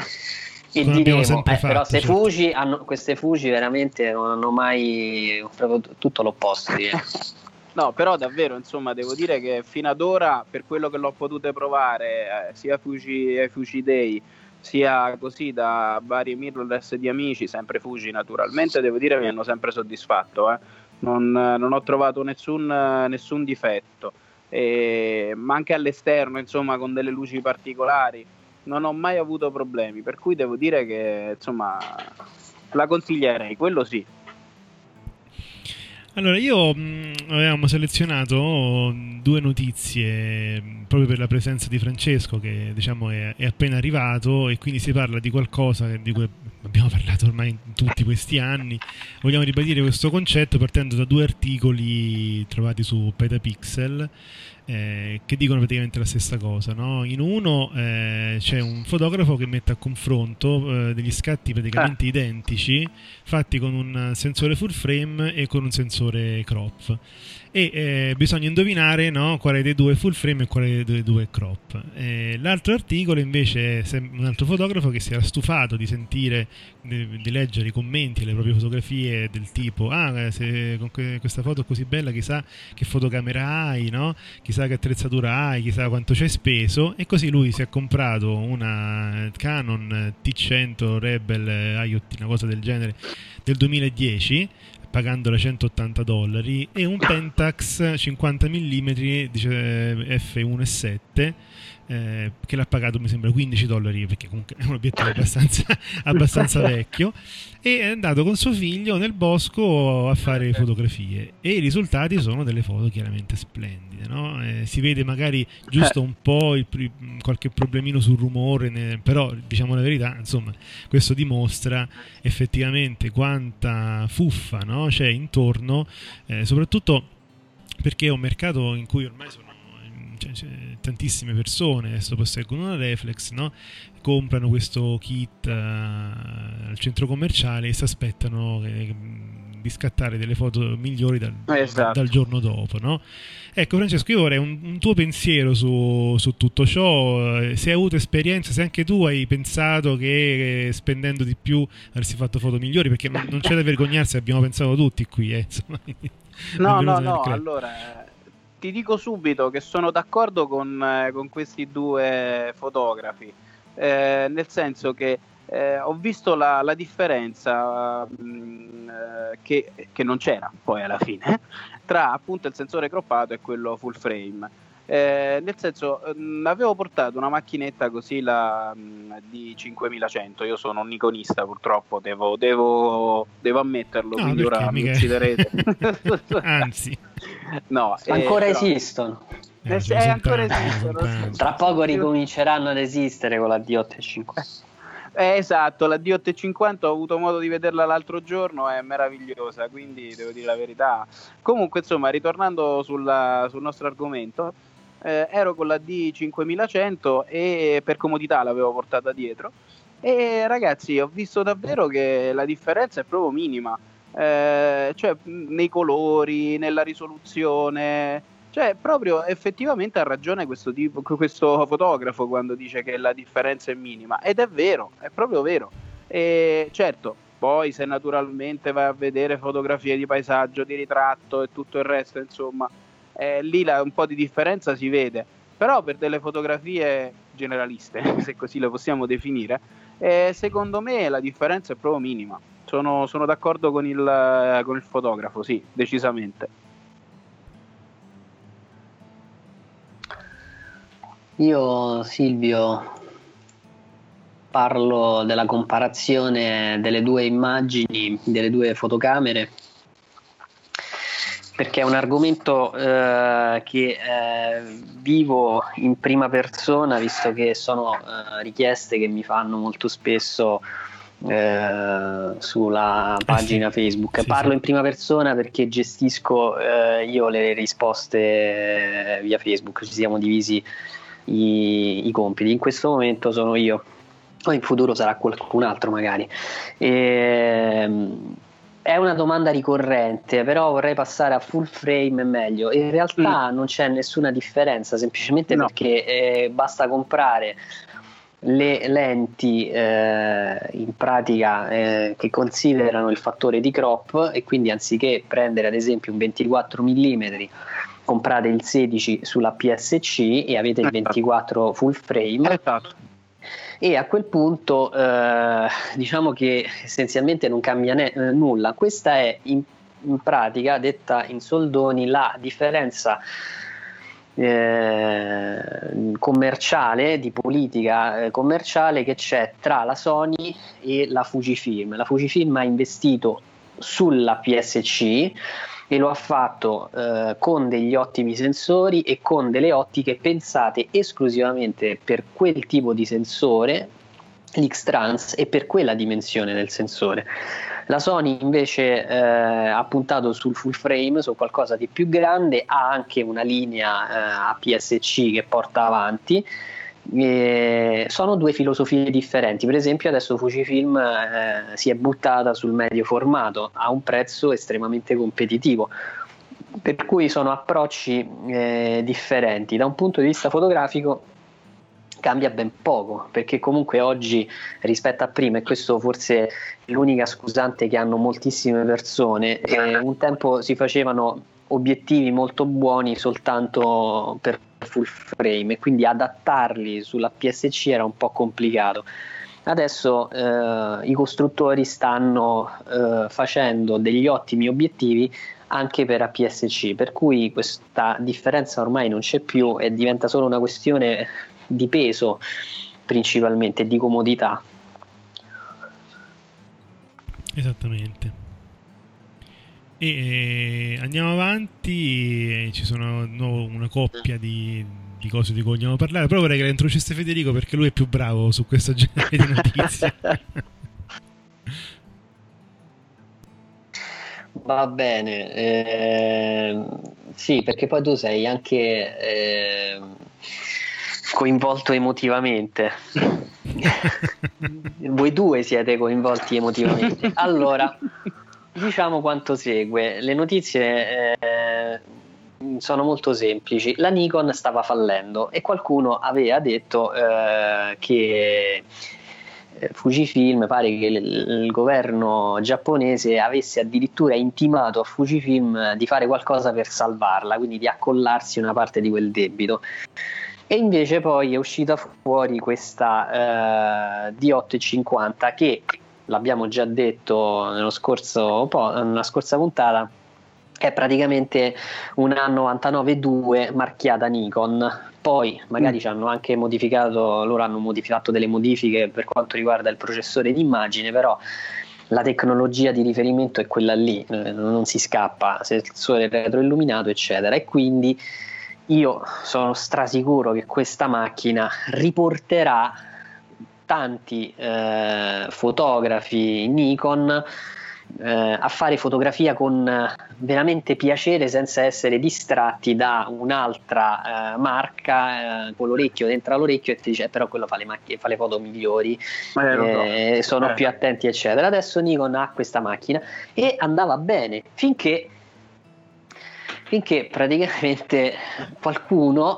e Come diremo: eh, fatto, però, queste certo. Fuji hanno, queste Fuji veramente non hanno mai proprio tutto l'opposto. No, però davvero, insomma, devo dire che fino ad ora, per quello che l'ho potuto provare, eh, sia Fuji ai Fuji Day, sia così da varie mirrorless di amici, sempre Fuji naturalmente, devo dire mi hanno sempre soddisfatto. eh. Non, non ho trovato nessun, eh, nessun difetto. E- ma anche all'esterno, insomma, con delle luci particolari, non ho mai avuto problemi. Per cui devo dire che, insomma, la consiglierei, quello sì. Allora, io mh, avevamo selezionato due notizie mh, proprio per la presenza di Francesco, che diciamo è, è appena arrivato, e quindi si parla di qualcosa di cui abbiamo parlato ormai in tutti questi anni. Vogliamo ribadire questo concetto partendo da due articoli trovati su Petapixel. Eh, che dicono praticamente la stessa cosa. no? In uno eh, c'è un fotografo che mette a confronto eh, degli scatti praticamente identici fatti con un sensore full frame e con un sensore crop e eh, bisogna indovinare no, quale dei due è full frame e quale dei due è crop. Eh, l'altro articolo invece è un altro fotografo che si era stufato di sentire, di, di leggere i commenti alle proprie fotografie del tipo ah eh, se con que- questa foto è così bella chissà che fotocamera hai, no? chissà che attrezzatura hai, chissà quanto ci hai speso e così lui si è comprato una Canon T100 Rebel IoT, una cosa del genere del 2010 pagandola 180 dollari e un Pentax 50 mm dice F1.7 eh, che l'ha pagato mi sembra 15 dollari perché comunque è un obiettivo abbastanza, abbastanza vecchio e è andato con suo figlio nel bosco a fare fotografie e i risultati sono delle foto chiaramente splendide no? Eh, si vede magari giusto un po' il, qualche problemino sul rumore ne- però diciamo la verità insomma questo dimostra effettivamente quanta fuffa no? c'è intorno eh, soprattutto perché è un mercato in cui ormai sono cioè, tantissime persone adesso posseggono una reflex no? comprano questo kit eh, al centro commerciale e si aspettano che, di scattare delle foto migliori dal, Esatto. dal giorno dopo, no? Ecco Francesco, io vorrei un, un tuo pensiero su, su tutto ciò, eh, se hai avuto esperienza, se anche tu hai pensato che eh, spendendo di più avresti fatto foto migliori, perché non, non c'è da vergognarsi, abbiamo pensato tutti qui, eh, insomma. No, no, no, allora eh, ti dico subito che sono d'accordo con, eh, con questi due fotografi, eh, nel senso che eh, ho visto la, la differenza mh, eh, che, che non c'era poi alla fine tra appunto il sensore croppato e quello full frame. Eh, nel senso, mh, avevo portato una macchinetta così la mh, di 5100. Io sono un iconista, purtroppo, devo, devo, devo ammetterlo. No, quindi ora mi ucciderete. Anzi, no, eh, Ancora però- esistono. eh, Eh, eh, ancora esistono. Tra poco ricominceranno ad esistere con la D850. Eh, esatto, la D850 ho avuto modo di vederla l'altro giorno, è meravigliosa, quindi devo dire la verità. Comunque, insomma, ritornando sulla- sul nostro argomento, eh, ero con la D5100 e per comodità l'avevo portata dietro. E ragazzi, ho visto davvero che la differenza è proprio minima, Eh, cioè nei colori, nella risoluzione. Cioè, proprio effettivamente ha ragione questo, tipo, questo fotografo quando dice che la differenza è minima. Ed è vero, è proprio vero. E certo, poi se naturalmente vai a vedere fotografie di paesaggio, di ritratto e tutto il resto, insomma, eh, lì la- un po' di differenza si vede. Però per delle fotografie generaliste, se così le possiamo definire, eh, secondo me la differenza è proprio minima. Sono, sono d'accordo con il, con il fotografo, sì, decisamente. Io, Silvio, parlo della comparazione delle due immagini, delle due fotocamere, perché è un argomento eh, che eh, vivo in prima persona, visto che sono eh, richieste che mi fanno molto spesso eh, sulla pagina Facebook. Parlo in prima persona perché gestisco eh, io le risposte eh, via Facebook, ci siamo divisi i, i compiti. In questo momento sono io, o in futuro sarà qualcun altro magari. Ehm, è una domanda ricorrente, però vorrei passare a full frame è meglio. In realtà non c'è nessuna differenza, semplicemente No. perché eh, basta comprare le lenti eh, in pratica eh, che considerano il fattore di crop e quindi anziché prendere ad esempio un 24 mm comprate il 16 sulla PSC e avete il Esatto. 24 full frame Esatto. e a quel punto eh, diciamo che essenzialmente non cambia ne- eh, nulla. Questa è in, in pratica, detta in soldoni, la differenza eh, commerciale, di politica eh, commerciale che c'è tra la Sony e la Fujifilm. La Fujifilm ha investito sulla PSC e lo ha fatto eh, con degli ottimi sensori e con delle ottiche pensate esclusivamente per quel tipo di sensore, l'X-Trans, e per quella dimensione del sensore. La Sony invece eh, ha puntato sul full frame, su qualcosa di più grande, ha anche una linea eh, APS-C che porta avanti. Eh, sono due filosofie differenti. Per esempio, adesso Fujifilm eh, si è buttata sul medio formato a un prezzo estremamente competitivo. Per cui sono approcci eh, differenti. Da un punto di vista fotografico cambia ben poco perché comunque oggi rispetto a prima e questo forse è l'unica scusante che hanno moltissime persone eh, un tempo si facevano obiettivi molto buoni soltanto per full frame e quindi adattarli sulla PSC era un po' complicato. Adesso eh, i costruttori stanno eh, facendo degli ottimi obiettivi anche per APS-C per cui questa differenza ormai non c'è più e diventa solo una questione di peso principalmente, di comodità. Esattamente. E eh, andiamo avanti, eh, ci sono di nuovo una coppia di, di cose di cui vogliamo parlare, però vorrei che la introducesse Federico perché lui è più bravo su questo genere di notizie. Va bene, ehm, sì, perché poi tu sei anche ehm, coinvolto emotivamente. Voi due siete coinvolti emotivamente. Allora, diciamo quanto segue. Le notizie eh, sono molto semplici. La Nikon stava fallendo e qualcuno aveva detto eh, che eh, Fujifilm pare che il, il, governo giapponese avesse addirittura intimato a Fujifilm di fare qualcosa per salvarla, quindi di accollarsi una parte di quel debito. E invece poi è uscita fuori questa eh, D850 che l'abbiamo già detto nello scorso, nella scorsa puntata è praticamente una 99.2 marchiata Nikon poi magari mm. ci hanno anche modificato, loro hanno modificato delle modifiche per quanto riguarda il processore d'immagine, però la tecnologia di riferimento è quella lì, eh, non si scappa, sensore retroilluminato, eccetera. E quindi io sono strasicuro che questa macchina riporterà tanti eh, fotografi Nikon eh, a fare fotografia con eh, veramente piacere senza essere distratti da un'altra eh, marca eh, con l'orecchio dentro l'orecchio e ti dice eh, però quello fa le, macchine, fa le foto migliori eh, sono più attenti eccetera. Adesso Nikon ha questa macchina e andava bene finché finché praticamente qualcuno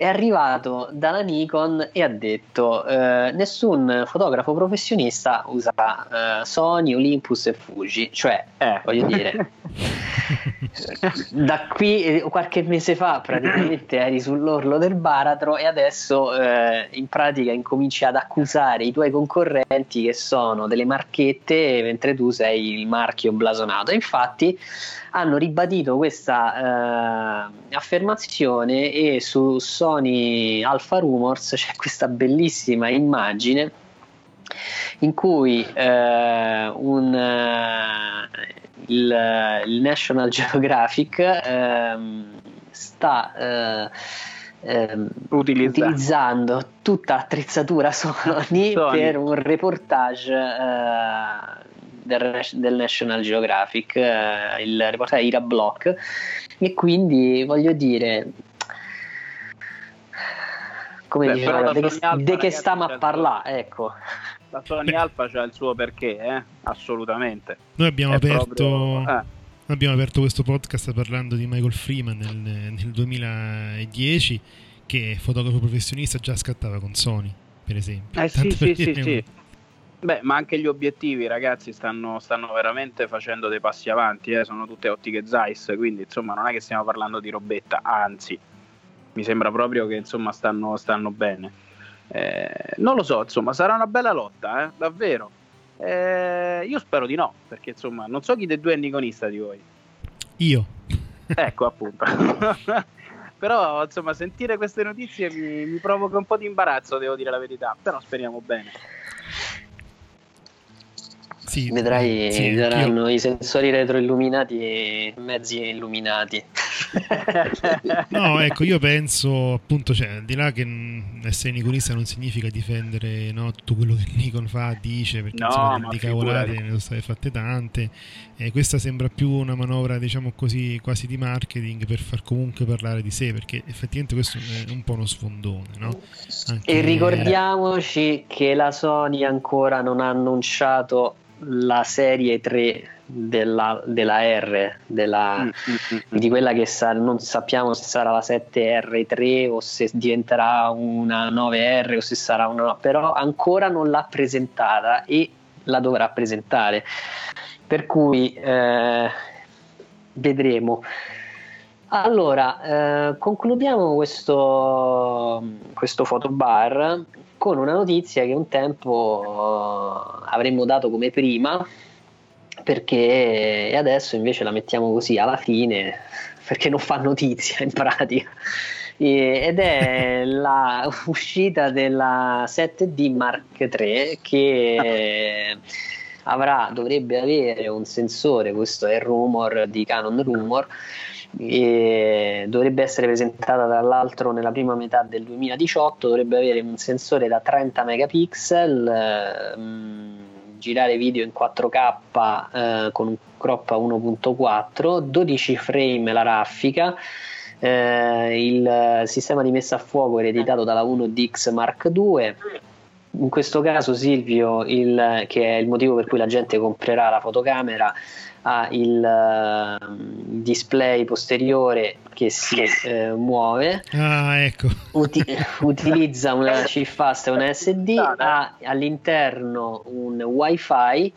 è arrivato dalla Nikon e ha detto eh, nessun fotografo professionista usa eh, Sony, Olympus e Fuji, cioè eh, voglio dire da qui eh, qualche mese fa praticamente eri sull'orlo del baratro e adesso eh, in pratica incominci ad accusare i tuoi concorrenti che sono delle marchette mentre tu sei il marchio blasonato. Infatti hanno ribadito questa eh, affermazione e su Sony Alpha Rumors c'è questa bellissima immagine in cui eh, un, uh, il, il, National Geographic ehm, sta eh, Utilizza. utilizzando tutta l'attrezzatura Sony, Sony. per un reportage eh, del, del, National Geographic, eh, il reportage Ira Block, e quindi voglio dire come Beh, dire, di che, che stiamo a parlare, ecco la Sony Alpha c'ha il suo perché, eh? assolutamente. Noi abbiamo aperto, proprio, eh. abbiamo aperto, questo podcast parlando di Michael Freeman nel, nel 2010, che fotografo professionista già scattava con Sony, per esempio. Eh sì, sì, sì, sì. Beh, ma anche gli obiettivi, ragazzi, stanno, stanno veramente facendo dei passi avanti, eh? sono tutte ottiche Zeiss, quindi insomma non è che stiamo parlando di robetta, anzi, mi sembra proprio che insomma stanno, stanno bene. Eh, non lo so, insomma, sarà una bella lotta, eh, davvero. Eh, io spero di no, perché insomma, non so chi dei due è niconista di voi. Io. Ecco, appunto. Però, insomma, sentire queste notizie mi, mi provoca un po' di imbarazzo, devo dire la verità. Però speriamo bene. Sì, Vedrai, sì, saranno io... i sensori retroilluminati mezzi illuminati. no, ecco, io penso appunto, cioè, al di là che essere niconista non significa difendere no, tutto quello che Nikon fa, dice, perché no, insomma, di cavolate ne sono state fatte tante. E questa sembra più una manovra, diciamo così, quasi di marketing per far comunque parlare di sé, perché effettivamente questo è un po' uno sfondone, no? Anche... E ricordiamoci che la Sony ancora non ha annunciato la serie 3 della, della R, della, mm, mm, mm, di quella che sa, non sappiamo se sarà la 7R3 o se diventerà una 9R o se sarà una... però ancora non l'ha presentata e la dovrà presentare. Per cui eh, vedremo. Allora, eh, concludiamo questo, questo fotobar con una notizia che un tempo avremmo dato come prima, perché adesso invece la mettiamo così alla fine, perché non fa notizia in pratica. ed è la uscita della 7D Mark III che avrà, dovrebbe avere un sensore, questo è il rumor di Canon Rumor, dovrebbe essere presentata tra l'altro nella prima metà del 2018 dovrebbe avere un sensore da 30 megapixel ehm, girare video in 4K eh, con un crop a 1.4 12 frame la raffica eh, il sistema di messa a fuoco ereditato dalla 1DX Mark II in questo caso Silvio, il, che è il motivo per cui la gente comprerà la fotocamera, ha il uh, display posteriore che si eh, muove, ah, ecco. uti- utilizza una CFast e una SD, ha all'interno un wifi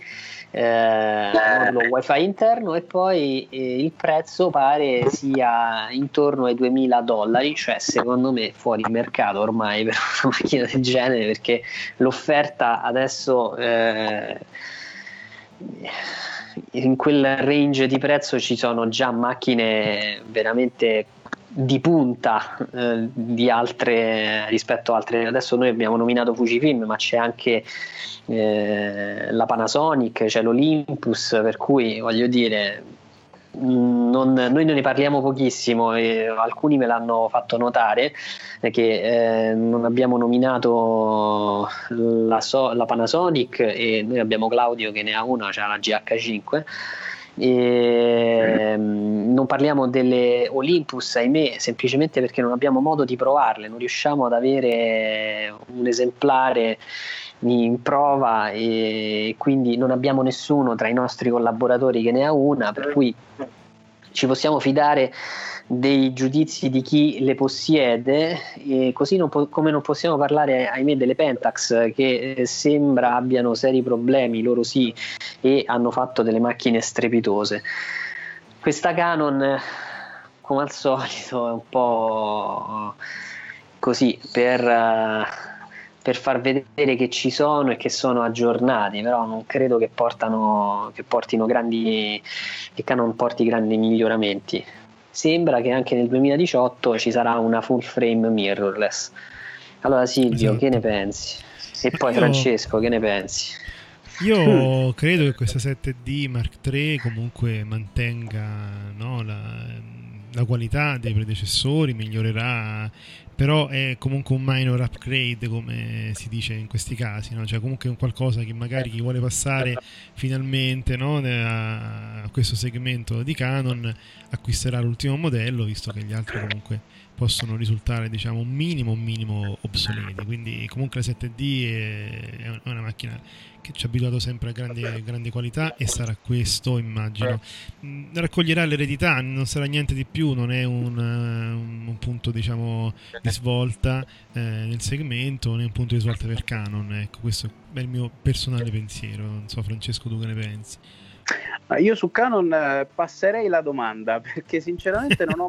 eh, modulo wifi interno e poi eh, il prezzo pare sia intorno ai 2000 dollari cioè secondo me fuori mercato ormai per una macchina del genere perché l'offerta adesso eh, in quel range di prezzo ci sono già macchine veramente di punta eh, di altre rispetto a altre. Adesso noi abbiamo nominato Fujifilm ma c'è anche eh, la Panasonic c'è l'Olympus per cui voglio dire non, noi ne parliamo pochissimo e alcuni me l'hanno fatto notare che eh, non abbiamo nominato la, so, la, Panasonic e noi abbiamo Claudio che ne ha una, cioè la GH5 e, mm, non parliamo delle Olympus, ahimè, semplicemente perché non abbiamo modo di provarle, non riusciamo ad avere un esemplare in prova e quindi non abbiamo nessuno tra i nostri collaboratori che ne ha una, per cui ci possiamo fidare dei giudizi di chi le possiede così non po- come non possiamo parlare ahimè delle Pentax che eh, sembra abbiano seri problemi, loro sì, e hanno fatto delle macchine strepitose. Questa Canon come al solito è un po' così per... Uh, per far vedere che ci sono e che sono aggiornati, però non credo che, portano, che portino grandi, che Canon porti grandi miglioramenti. Sembra che anche nel 2018 ci sarà una full frame mirrorless. Allora Silvio, esatto. che ne pensi? E poi Io... Francesco, che ne pensi? Io credo che questa 7D Mark III comunque mantenga no, la, la qualità dei predecessori, migliorerà però è comunque un minor upgrade come si dice in questi casi no? cioè comunque è un qualcosa che magari chi vuole passare finalmente no? a questo segmento di Canon acquisterà l'ultimo modello visto che gli altri comunque possono risultare diciamo un minimo un minimo obsoleti quindi comunque la 7D è, una macchina che ci ha abituato sempre a grande, grande qualità e sarà questo immagino. Mm, raccoglierà l'eredità non sarà niente di più non è un, un, un punto diciamo di svolta eh, nel segmento non è un punto di svolta per Canon ecco questo è il mio personale pensiero non so Francesco tu che ne pensi? Io su Canon eh, passerei la domanda perché sinceramente non ho.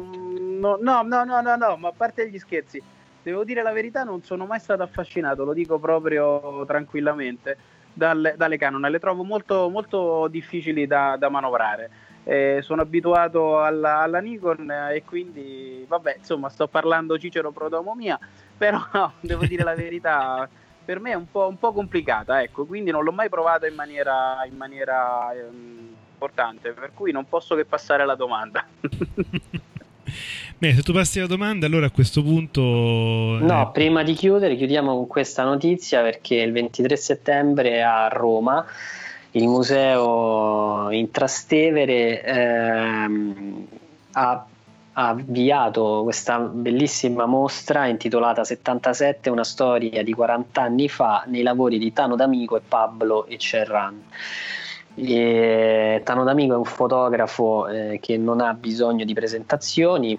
No, no, no, no, no, no, ma a parte gli scherzi, devo dire la verità, non sono mai stato affascinato, lo dico proprio tranquillamente, dalle, dalle Canon. Le trovo molto, molto difficili da, da manovrare. Eh, sono abituato alla, alla, Nikon e quindi, vabbè, insomma, sto parlando Cicero Prodomo mia, però devo dire la verità per me è un po', un po', complicata, ecco, quindi non l'ho mai provata in maniera, in maniera ehm, importante, per cui non posso che passare alla domanda. Beh, se tu passi la domanda, allora a questo punto. No, eh... prima di chiudere, chiudiamo con questa notizia perché il 23 settembre a Roma il museo in Trastevere ehm, ha ha avviato questa bellissima mostra intitolata 77, una storia di 40 anni fa, nei lavori di Tano D'Amico e Pablo e Cerran. E Tano D'Amico è un fotografo eh, che non ha bisogno di presentazioni,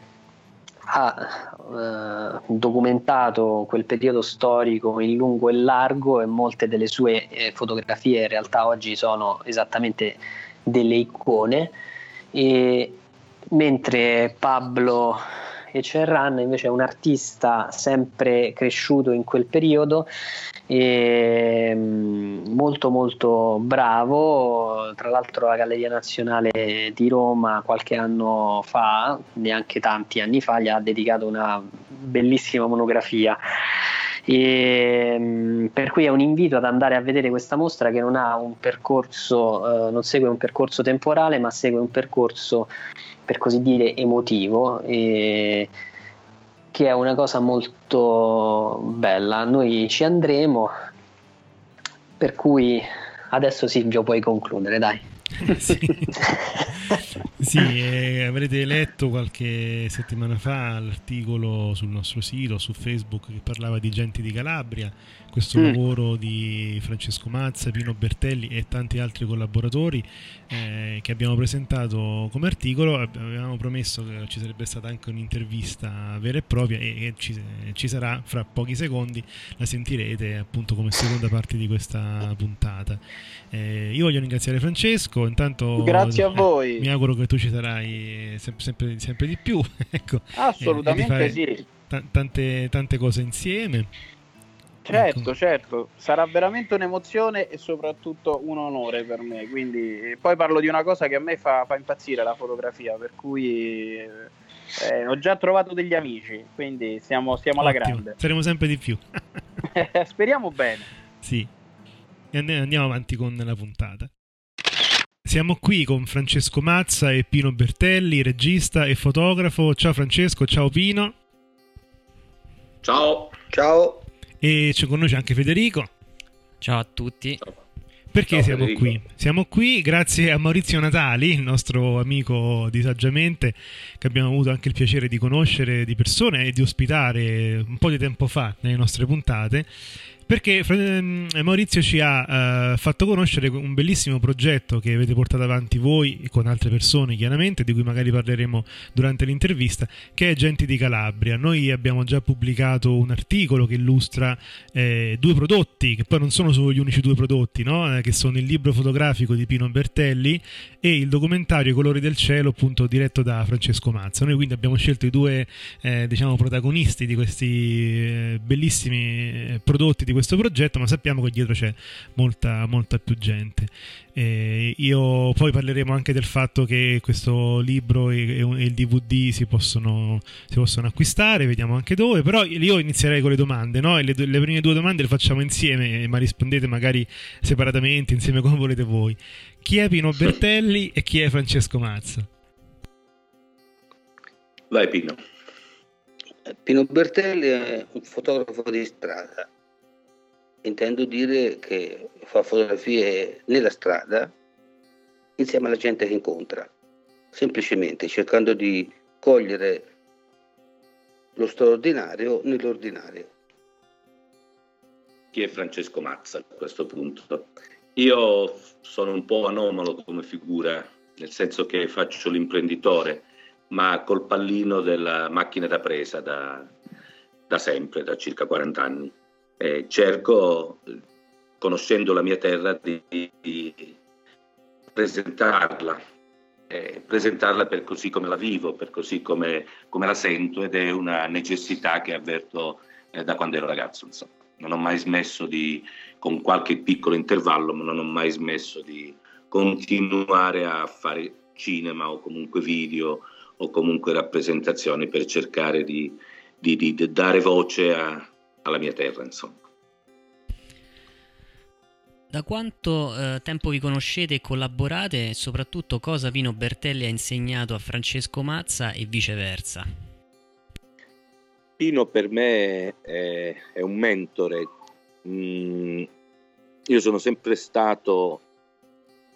ha eh, documentato quel periodo storico in lungo e largo e molte delle sue eh, fotografie in realtà oggi sono esattamente delle icone. E mentre Pablo Ecerran invece è un artista sempre cresciuto in quel periodo e mm, molto molto bravo. Tra l'altro la Galleria Nazionale di Roma qualche anno fa neanche tanti anni fa gli ha dedicato una bellissima monografia. E, mm, per cui è un invito ad andare a vedere questa mostra che non ha un percorso, eh, non segue un percorso temporale, ma segue un percorso per così dire emotivo, e, che è una cosa molto bella. Noi ci andremo, per cui adesso Silvio puoi concludere, dai. sì. Sì, eh, avrete letto qualche settimana fa l'articolo sul nostro sito, su Facebook, che parlava di Genti di Calabria, questo Mm. lavoro di Francesco Mazza, Pino Bertelli e tanti altri collaboratori eh, che abbiamo presentato come articolo. Avevamo promesso che ci sarebbe stata anche un'intervista vera e propria e che ci, ci sarà fra pochi secondi, la sentirete appunto come seconda parte di questa puntata. Eh, io voglio ringraziare Francesco, intanto Grazie a eh, voi. mi auguro che tu ci sarai sempre, sempre, sempre di più. ecco, Assolutamente e di fare sì. ta- tante, tante cose insieme. Certo, Ecco. certo, sarà veramente un'emozione e soprattutto un onore per me. Quindi poi parlo di una cosa che a me fa, fa impazzire la fotografia, per cui eh, eh, ho già trovato degli amici, quindi stiamo, stiamo alla grande. Saremo sempre di più. Speriamo bene. Sì. E and- andiamo avanti con la puntata. Siamo qui con Francesco Mazza e Pino Bertelli, regista e fotografo. Ciao Francesco, ciao Pino. Ciao. Ciao. E c'è con noi c'è anche Federico. Ciao a tutti. Perché Ciao, siamo Federico. qui? Siamo qui grazie a Maurizio Natali, il nostro amico di Saggiamente, che abbiamo avuto anche il piacere di conoscere di persona e di ospitare un po' di tempo fa nelle nostre puntate. Perché ehm, Maurizio ci ha eh, fatto conoscere un bellissimo progetto che avete portato avanti voi e con altre persone, chiaramente, di cui magari parleremo durante l'intervista, che è Genti di Calabria. Noi abbiamo già pubblicato un articolo che illustra eh, due prodotti, che poi non sono solo gli unici due prodotti, no? Eh, che sono il libro fotografico di Pino Bertelli e il documentario I colori del cielo, appunto diretto da Francesco Mazza. Noi quindi abbiamo scelto i due eh, diciamo, protagonisti di questi eh, bellissimi eh, prodotti di questo progetto, ma sappiamo che dietro c'è molta, molta più gente. Eh, io poi parleremo anche del fatto che questo libro e, e il DVD si possono, si possono acquistare, vediamo anche dove. Però io inizierei con le domande, no? E le, le prime due domande le facciamo insieme, ma rispondete magari separatamente, insieme come volete voi. Chi è Pino Bertelli e chi è Francesco Mazza? Vai Pino. Pino Bertelli è un fotografo di strada. Intendo dire che fa fotografie nella strada insieme alla gente che incontra, semplicemente cercando di cogliere lo straordinario nell'ordinario. Chi è Francesco Mazza a questo punto? Io sono un po' anomalo come figura, nel senso che faccio l'imprenditore, ma col pallino della macchina da presa da, da sempre, da circa 40 anni. E cerco, conoscendo la mia terra, di, di presentarla, eh, presentarla per così come la vivo, per così come, come la sento ed è una necessità che avverto eh, da quando ero ragazzo. Insomma. Non ho mai smesso di, con qualche piccolo intervallo, ma non ho mai smesso di continuare a fare cinema o comunque video o comunque rappresentazioni per cercare di, di, di dare voce a, alla mia terra, insomma. Da quanto eh, tempo vi conoscete e collaborate e soprattutto cosa Pino Bertelli ha insegnato a Francesco Mazza e viceversa? Pino per me è, è un mentore. Mm, io sono sempre stato,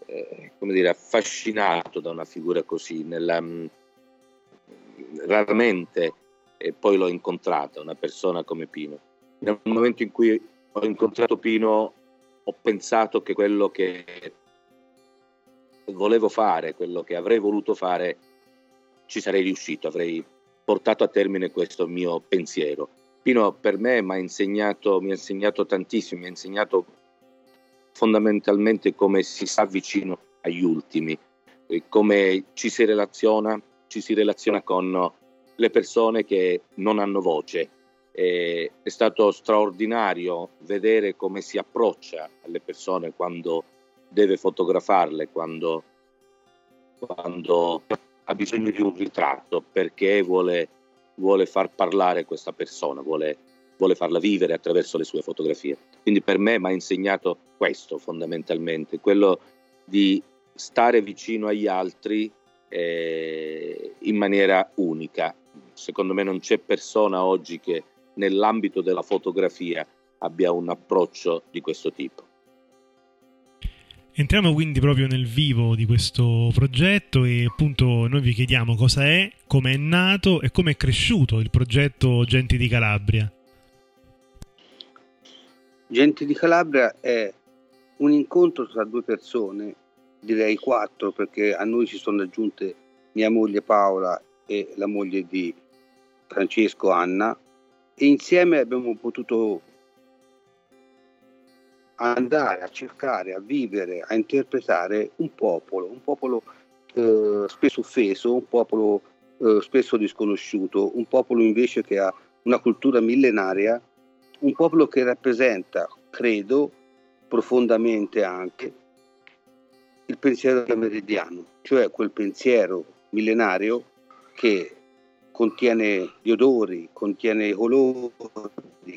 eh, come dire, affascinato da una figura così. Nella, mm, raramente e poi l'ho incontrata una persona come Pino. Nel momento in cui ho incontrato Pino ho pensato che quello che volevo fare, quello che avrei voluto fare, ci sarei riuscito, avrei portato a termine questo mio pensiero. Pino per me mi ha insegnato, mi ha insegnato tantissimo, mi ha insegnato fondamentalmente come si sta vicino agli ultimi, come ci si relaziona, ci si relaziona con le persone che non hanno voce. E è stato straordinario vedere come si approccia alle persone quando deve fotografarle, quando, quando ha bisogno di un ritratto, perché vuole, vuole far parlare questa persona, vuole, vuole farla vivere attraverso le sue fotografie. Quindi per me mi ha insegnato questo fondamentalmente, quello di stare vicino agli altri eh, in maniera unica. Secondo me non c'è persona oggi che nell'ambito della fotografia abbia un approccio di questo tipo. Entriamo quindi proprio nel vivo di questo progetto e appunto noi vi chiediamo cosa è, come è nato e come è cresciuto il progetto Genti di Calabria. Genti di Calabria è un incontro tra due persone, direi quattro perché a noi si sono aggiunte mia moglie Paola e la moglie di Francesco Anna e insieme abbiamo potuto andare a cercare, a vivere, a interpretare un popolo, un popolo eh, spesso offeso, un popolo eh, spesso disconosciuto, un popolo invece che ha una cultura millenaria, un popolo che rappresenta, credo, profondamente anche il pensiero meridiano, cioè quel pensiero millenario che contiene gli odori, contiene i colori,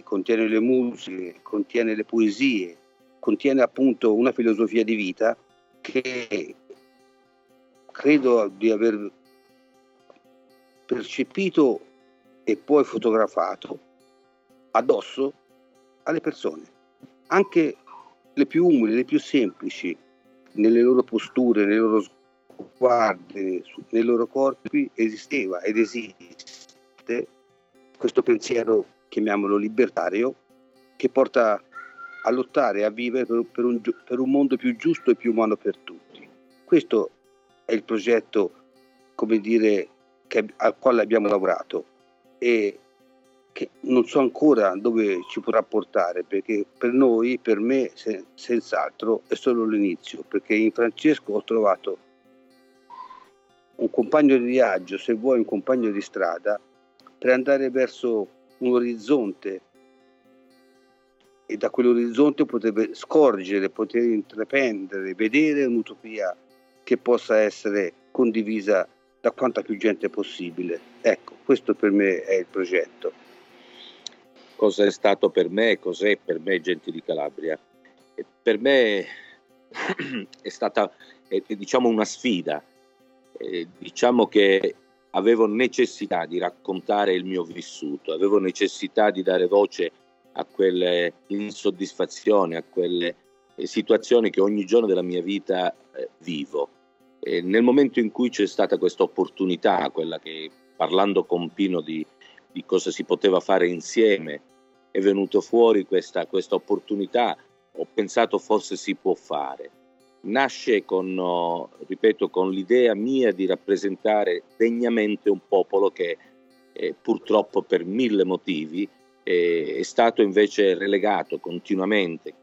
contiene le musiche, contiene le poesie, contiene appunto una filosofia di vita che credo di aver percepito e poi fotografato addosso alle persone, anche le più umili, le più semplici, nelle loro posture, nei loro sguardi, nei loro corpi esisteva ed esiste questo pensiero, chiamiamolo libertario, che porta a lottare a vivere per, per, un, per un mondo più giusto e più umano per tutti. Questo è il progetto, come dire, che, al quale abbiamo lavorato e che non so ancora dove ci potrà portare, perché per noi, per me, se, senz'altro è solo l'inizio, perché in Francesco ho trovato un compagno di viaggio, se vuoi un compagno di strada, per andare verso un orizzonte e da quell'orizzonte potrebbe scorgere, poter intraprendere, vedere un'utopia che possa essere condivisa da quanta più gente possibile. Ecco, questo per me è il progetto. Cosa è stato per me, cos'è per me Gente di Calabria? Per me è stata è, diciamo una sfida, eh, diciamo che avevo necessità di raccontare il mio vissuto, avevo necessità di dare voce a quelle insoddisfazioni, a quelle eh, situazioni che ogni giorno della mia vita eh, vivo. E nel momento in cui c'è stata questa opportunità, quella che parlando con Pino di, di cosa si poteva fare insieme, è venuto fuori questa, questa opportunità, ho pensato forse si può fare. Nasce con, oh, ripeto, con l'idea mia di rappresentare degnamente un popolo che eh, purtroppo per mille motivi è stato invece relegato continuamente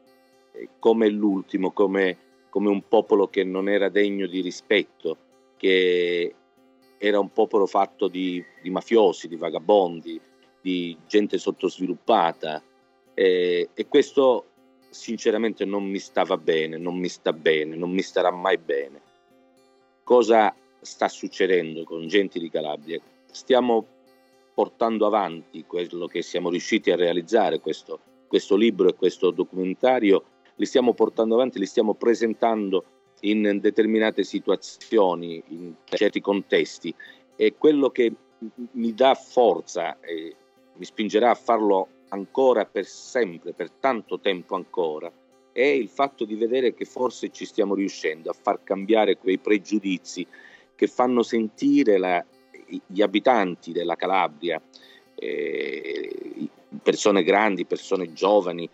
eh, come l'ultimo, come, come un popolo che non era degno di rispetto, che era un popolo fatto di, di mafiosi, di vagabondi, di gente sottosviluppata e, e questo sinceramente non mi stava bene, non mi sta bene, non mi starà mai bene. Cosa sta succedendo con gente di Calabria? Stiamo portando avanti quello che siamo riusciti a realizzare, questo, questo libro e questo documentario, li stiamo portando avanti, li stiamo presentando in determinate situazioni, in certi contesti e quello che mi dà forza e mi spingerà a farlo ancora per sempre, per tanto tempo ancora, è il fatto di vedere che forse ci stiamo riuscendo a far cambiare quei pregiudizi che fanno sentire la, gli abitanti della Calabria, eh, persone grandi, persone giovani,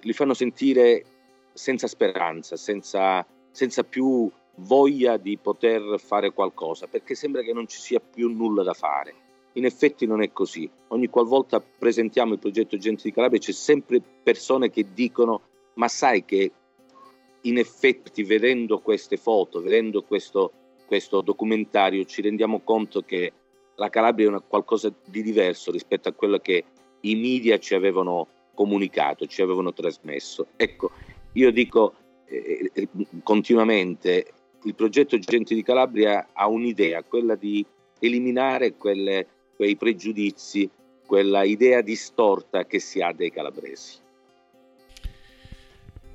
li fanno sentire senza speranza, senza, senza più voglia di poter fare qualcosa, perché sembra che non ci sia più nulla da fare. In effetti non è così. Ogni qualvolta presentiamo il progetto Gente di Calabria c'è sempre persone che dicono ma sai che in effetti vedendo queste foto, vedendo questo, questo documentario ci rendiamo conto che la Calabria è una, qualcosa di diverso rispetto a quello che i media ci avevano comunicato, ci avevano trasmesso. Ecco, io dico eh, eh continuamente, il progetto Gente di Calabria ha un'idea, quella di eliminare quelle, quei pregiudizi, quella idea distorta che si ha dei calabresi.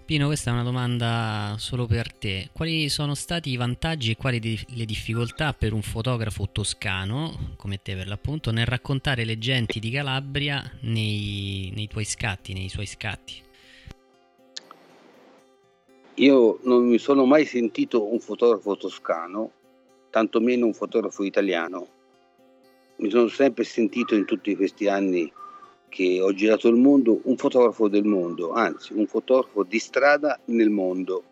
Pino, questa è una domanda solo per te. Quali sono stati i vantaggi e quali di- le difficoltà per un fotografo toscano, come te per l'appunto, nel raccontare le genti di Calabria nei, nei tuoi scatti, nei suoi scatti? io non mi sono mai sentito un fotografo toscano, tantomeno un fotografo italiano. Mi sono sempre sentito in tutti questi anni che ho girato il mondo un fotografo del mondo, anzi un fotografo di strada nel mondo.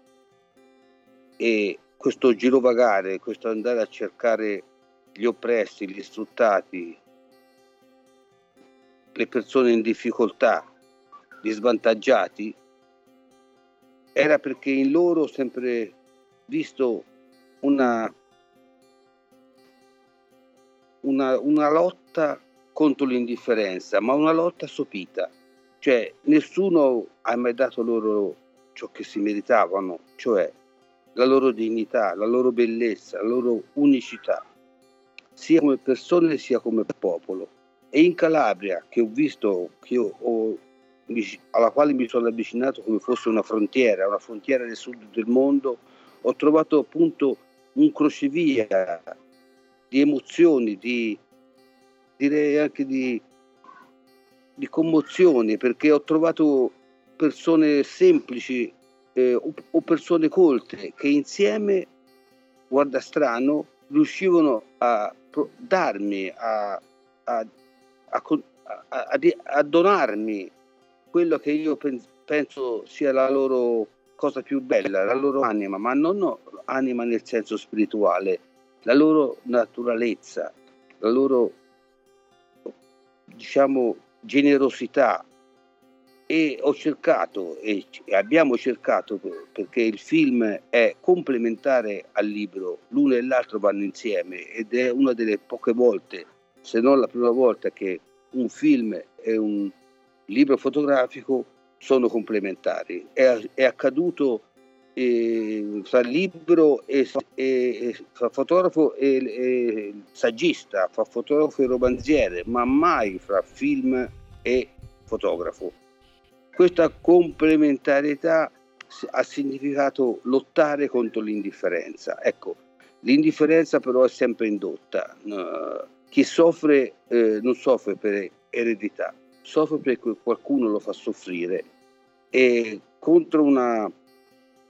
E questo girovagare, questo andare a cercare gli oppressi, gli sfruttati, le persone in difficoltà, gli svantaggiati, era perché in loro ho sempre visto una, una, una lotta contro l'indifferenza, ma una lotta sopita. Cioè nessuno ha mai dato loro ciò che si meritavano, cioè la loro dignità, la loro bellezza, la loro unicità, sia come persone sia come popolo. E in Calabria, che ho visto, che ho, alla quale mi sono avvicinato come fosse una frontiera, una frontiera del sud del mondo, ho trovato appunto un crocevia di emozioni, di, direi anche di, di commozioni, perché ho trovato persone semplici eh, o persone colte che insieme, guarda strano, riuscivano a darmi, a, a, a, a donarmi quello che io penso sia la loro cosa più bella, la loro anima, ma non anima nel senso spirituale, la loro naturalezza, la loro diciamo generosità e ho cercato e abbiamo cercato perché il film è complementare al libro, l'uno e l'altro vanno insieme ed è una delle poche volte, se non la prima volta che un film e un libro fotografico sono complementari. È, è accaduto eh, fra libro e, e, fra fotografo e, e, saggista, fra fotografo e romanziere, ma mai fra film e fotografo. Questa complementarietà ha significato lottare contro l'indifferenza. Ecco, l'indifferenza però è sempre indotta. Chi soffre eh, non soffre per eredità, soffre perché qualcuno lo fa soffrire e contro una,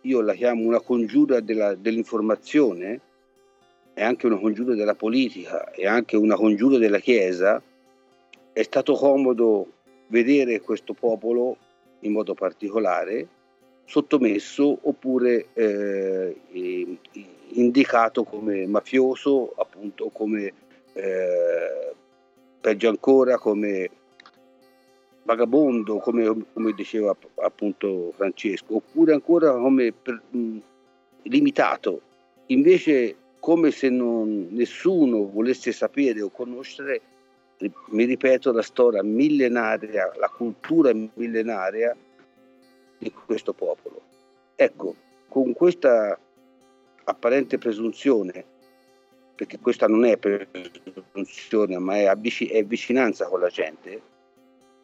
io la chiamo una congiura della, dell'informazione, è anche una congiura della politica, è anche una congiura della Chiesa, è stato comodo vedere questo popolo in modo particolare sottomesso oppure eh, indicato come mafioso, appunto come eh, peggio ancora come vagabondo, come, come, diceva appunto Francesco, oppure ancora come per, mh, limitato. Invece, come se non, nessuno volesse sapere o conoscere, mi ripeto, la storia millenaria, la cultura millenaria di questo popolo. Ecco, con questa apparente presunzione, perché questa non è presunzione, ma è, avvic- è vicinanza con la gente,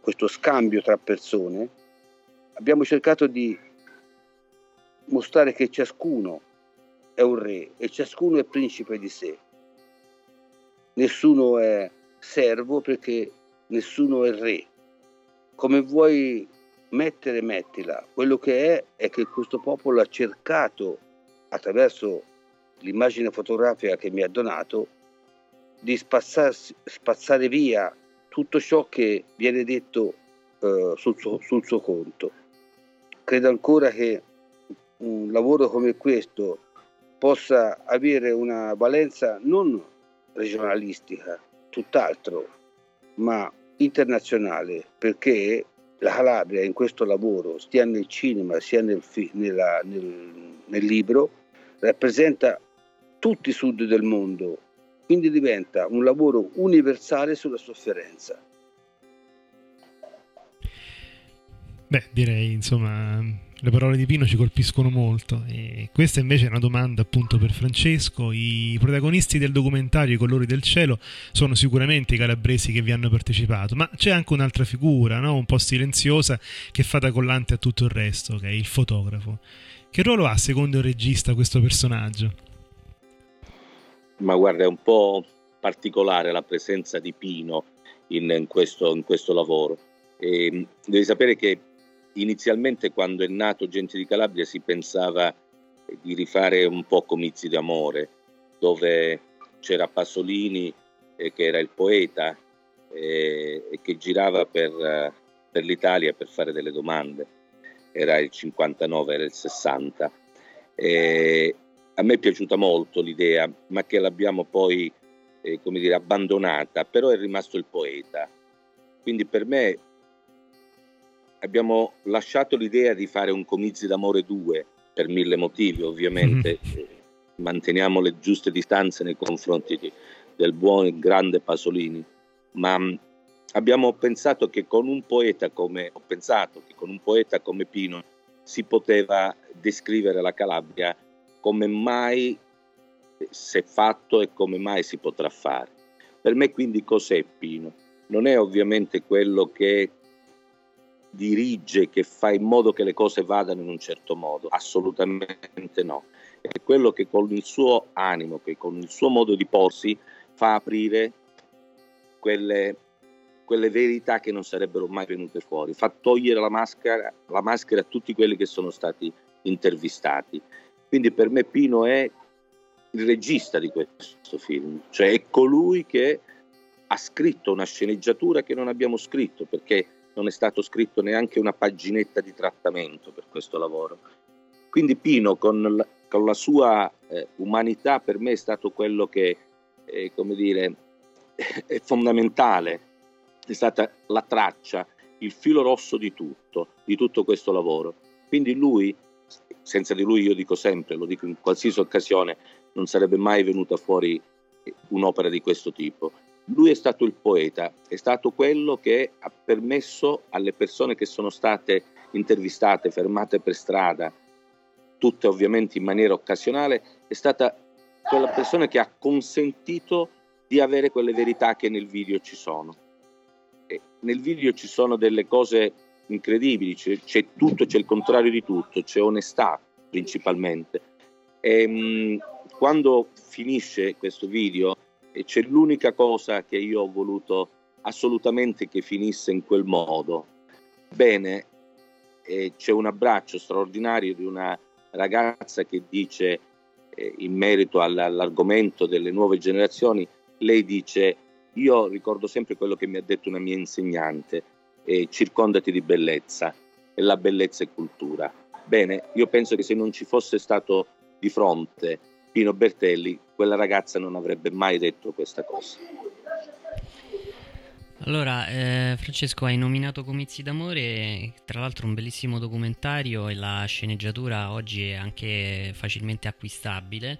questo scambio tra persone, abbiamo cercato di mostrare che ciascuno è un re e ciascuno è principe di sé. Nessuno è servo perché nessuno è re. Come vuoi mettere, mettila. Quello che è è che questo popolo ha cercato, attraverso l'immagine fotografica che mi ha donato, di spazzare via tutto ciò che viene detto eh, sul, suo, sul suo conto. Credo ancora che un lavoro come questo possa avere una valenza non regionalistica, tutt'altro, ma internazionale, perché la Calabria in questo lavoro, sia nel cinema sia nel, nella, nel, nel libro, rappresenta tutti i sud del mondo quindi diventa un lavoro universale sulla sofferenza. Beh, direi, insomma, le parole di Pino ci colpiscono molto e questa invece è una domanda appunto per Francesco. I protagonisti del documentario I colori del cielo sono sicuramente i calabresi che vi hanno partecipato, ma c'è anche un'altra figura, no? un po' silenziosa, che fa da collante a tutto il resto, che è il fotografo. Che ruolo ha secondo il regista questo personaggio? Ma guarda, è un po' particolare la presenza di Pino in, in, questo, in questo, lavoro. E, devi sapere che inizialmente quando è nato Gente di Calabria si pensava di rifare un po' Comizi d'amore, dove c'era Pasolini eh, che era il poeta eh, e che girava per, uh, per, l'Italia per fare delle domande. Era il 59, era il 60. E a me è piaciuta molto l'idea, ma che l'abbiamo poi eh, come dire, abbandonata, però è rimasto il poeta. Quindi per me abbiamo lasciato l'idea di fare un Comizi d'amore 2 per mille motivi, ovviamente. Mm-hmm. Manteniamo le giuste distanze nei confronti di, del buon e grande Pasolini, ma mm, abbiamo pensato che con un poeta come ho pensato che con un poeta come Pino si poteva descrivere la Calabria come mai si è fatto e come mai si potrà fare. Per me quindi cos'è Pino? Non è ovviamente quello che dirige, che fa in modo che le cose vadano in un certo modo, assolutamente no. È quello che con il suo animo, che con il suo modo di porsi fa aprire quelle, quelle verità che non sarebbero mai venute fuori, fa togliere la maschera, la maschera a tutti quelli che sono stati intervistati. Quindi per me Pino è il regista di questo film, cioè è colui che ha scritto una sceneggiatura che non abbiamo scritto perché non è stato scritto neanche una paginetta di trattamento per questo lavoro. Quindi Pino con la, con la sua eh, umanità per me è stato quello che, eh, come dire, è fondamentale, è stata la traccia, il filo rosso di tutto, di tutto questo lavoro. Quindi lui, senza di lui io dico sempre, lo dico in qualsiasi occasione, non sarebbe mai venuta fuori un'opera di questo tipo. Lui è stato il poeta, è stato quello che ha permesso alle persone che sono state intervistate, fermate per strada, tutte ovviamente in maniera occasionale, è stata quella persona che ha consentito di avere quelle verità che nel video ci sono. E nel video ci sono delle cose incredibili, c'è, c'è tutto, c'è il contrario di tutto, c'è onestà principalmente. E, mh, quando finisce questo video c'è l'unica cosa che io ho voluto assolutamente che finisse in quel modo. Bene, eh, c'è un abbraccio straordinario di una ragazza che dice eh, in merito all'argomento delle nuove generazioni, lei dice io ricordo sempre quello che mi ha detto una mia insegnante, eh, circondati di bellezza e la bellezza è cultura. Bene, io penso che se non ci fosse stato di fronte Pino Bertelli, quella ragazza non avrebbe mai detto questa cosa. Allora, eh, Francesco, hai nominato Comizi d'amore, tra l'altro un bellissimo documentario e la sceneggiatura oggi è anche facilmente acquistabile.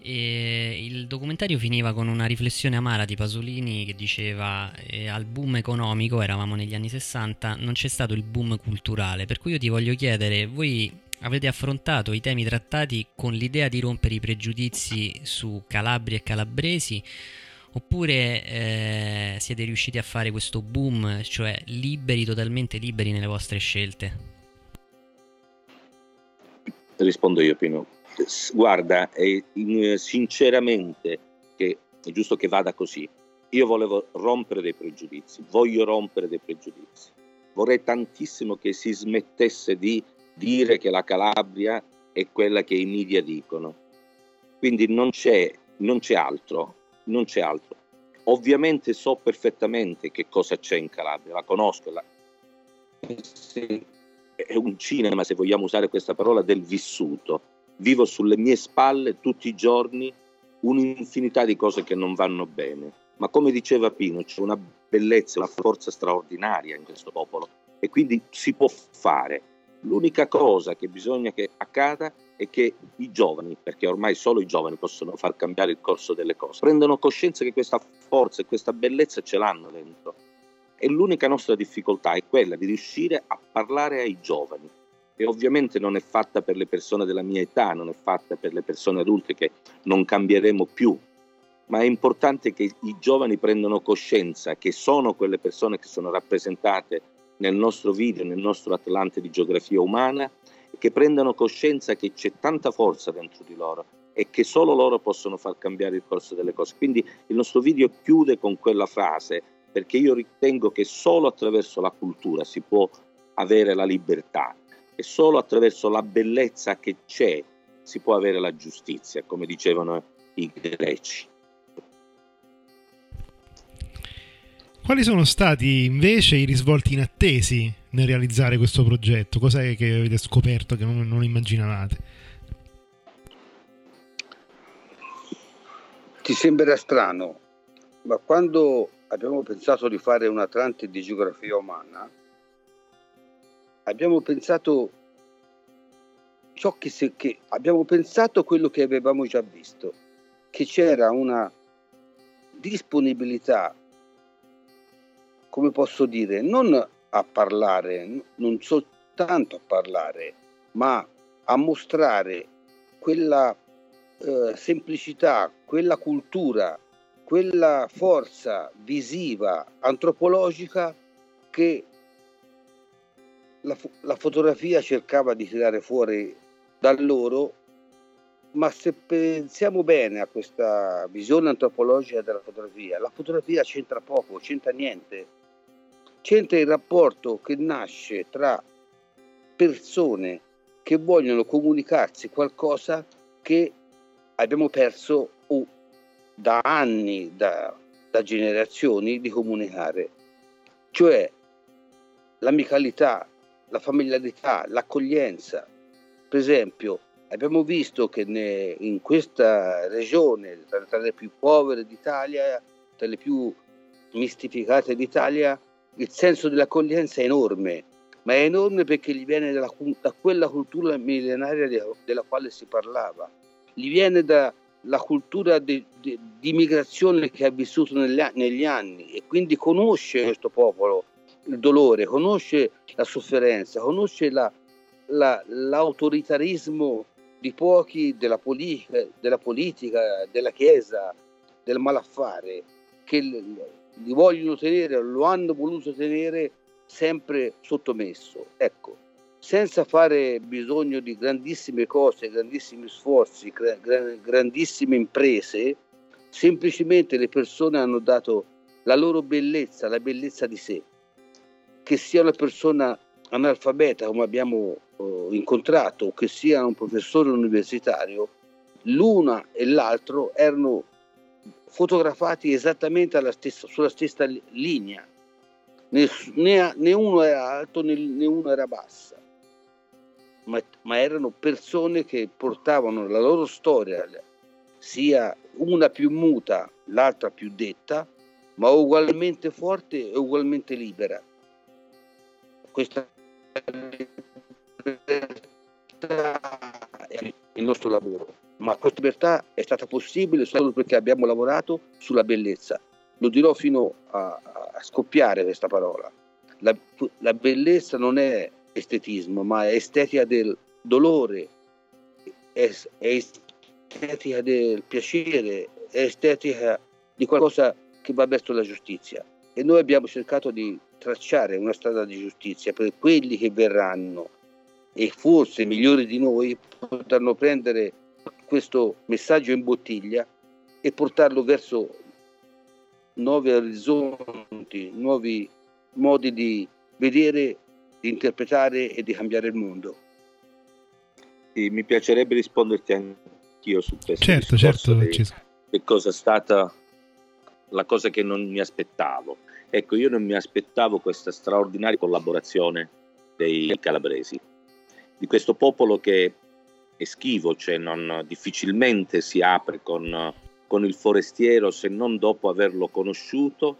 E il documentario finiva con una riflessione amara di Pasolini che diceva eh, al boom economico, eravamo negli anni 60, non c'è stato il boom culturale, per cui io ti voglio chiedere, voi avete affrontato i temi trattati con l'idea di rompere i pregiudizi su Calabria e calabresi oppure eh, siete riusciti a fare questo boom, cioè liberi, totalmente liberi nelle vostre scelte? Rispondo io, Pino. Guarda, è, sinceramente che è giusto che vada così. Io volevo rompere dei pregiudizi, voglio rompere dei pregiudizi. Vorrei tantissimo che si smettesse di dire che la Calabria è quella che i media dicono. Quindi non c'è, non c'è altro, non c'è altro. Ovviamente so perfettamente che cosa c'è in Calabria, la conosco, la... è un cinema, se vogliamo usare questa parola, del vissuto. Vivo sulle mie spalle tutti i giorni un'infinità di cose che non vanno bene. Ma come diceva Pino, c'è una bellezza, una forza straordinaria in questo popolo e quindi si può fare L'unica cosa che bisogna che accada è che i giovani, perché ormai solo i giovani possono far cambiare il corso delle cose, prendano coscienza che questa forza e questa bellezza ce l'hanno dentro. E l'unica nostra difficoltà è quella di riuscire a parlare ai giovani. E ovviamente non è fatta per le persone della mia età, non è fatta per le persone adulte che non cambieremo più, ma è importante che i giovani prendano coscienza che sono quelle persone che sono rappresentate nel nostro video, nel nostro Atlante di geografia umana, che prendano coscienza che c'è tanta forza dentro di loro e che solo loro possono far cambiare il corso delle cose. Quindi il nostro video chiude con quella frase, perché io ritengo che solo attraverso la cultura si può avere la libertà e solo attraverso la bellezza che c'è si può avere la giustizia, come dicevano i greci. Quali sono stati invece i risvolti inattesi nel realizzare questo progetto? Cos'è che avete scoperto che non, non immaginavate? Ti sembrerà strano, ma quando abbiamo pensato di fare un Atlante di geografia umana, abbiamo pensato ciò che, se, che abbiamo pensato quello che avevamo già visto, che c'era una disponibilità come posso dire, non a parlare, non soltanto a parlare, ma a mostrare quella eh, semplicità, quella cultura, quella forza visiva, antropologica che la, la fotografia cercava di tirare fuori da loro, ma se pensiamo bene a questa visione antropologica della fotografia, la fotografia c'entra poco, c'entra niente. C'entra il rapporto che nasce tra persone che vogliono comunicarsi qualcosa che abbiamo perso o da anni, da, da generazioni di comunicare, cioè l'amicalità, la familiarità, l'accoglienza. Per esempio, abbiamo visto che ne, in questa regione, tra, tra le più povere d'Italia, tra le più mistificate d'Italia, il senso dell'accoglienza è enorme, ma è enorme perché gli viene dalla, da quella cultura millenaria de, della quale si parlava, gli viene dalla cultura di, immigrazione che ha vissuto negli, negli anni e quindi conosce questo popolo il dolore, conosce la sofferenza, conosce la, la, l'autoritarismo di pochi della politica, della politica, della Chiesa, del malaffare, che li vogliono tenere, lo hanno voluto tenere sempre sottomesso. Ecco, senza fare bisogno di grandissime cose, grandissimi sforzi, grandissime imprese, semplicemente le persone hanno dato la loro bellezza, la bellezza di sé. Che sia una persona analfabeta come abbiamo eh, incontrato o che sia un professore universitario, l'una e l'altro erano fotografati esattamente stessa, sulla stessa linea, né, né, né, uno era alto né, né uno era bassa, ma, ma, erano persone che portavano la loro storia, sia una più muta, l'altra più detta, ma ugualmente forte e ugualmente libera. Questa è il nostro lavoro ma questa libertà è stata possibile solo perché abbiamo lavorato sulla bellezza. Lo dirò fino a, a scoppiare questa parola. La, la, bellezza non è estetismo, ma è estetica del dolore, è, è estetica del piacere, è estetica di qualcosa che va verso la giustizia. E noi abbiamo cercato di tracciare una strada di giustizia per quelli che verranno e forse migliori di noi potranno prendere questo messaggio in bottiglia e portarlo verso nuovi orizzonti, nuovi modi di vedere, di interpretare e di cambiare il mondo. Sì, mi piacerebbe risponderti anch'io su questo. Certo, certo. Di, che cosa è stata la cosa che non mi aspettavo. Ecco, io non mi aspettavo questa straordinaria collaborazione dei calabresi, di questo popolo che è schivo, cioè non, difficilmente si apre con, con, il forestiero se non dopo averlo conosciuto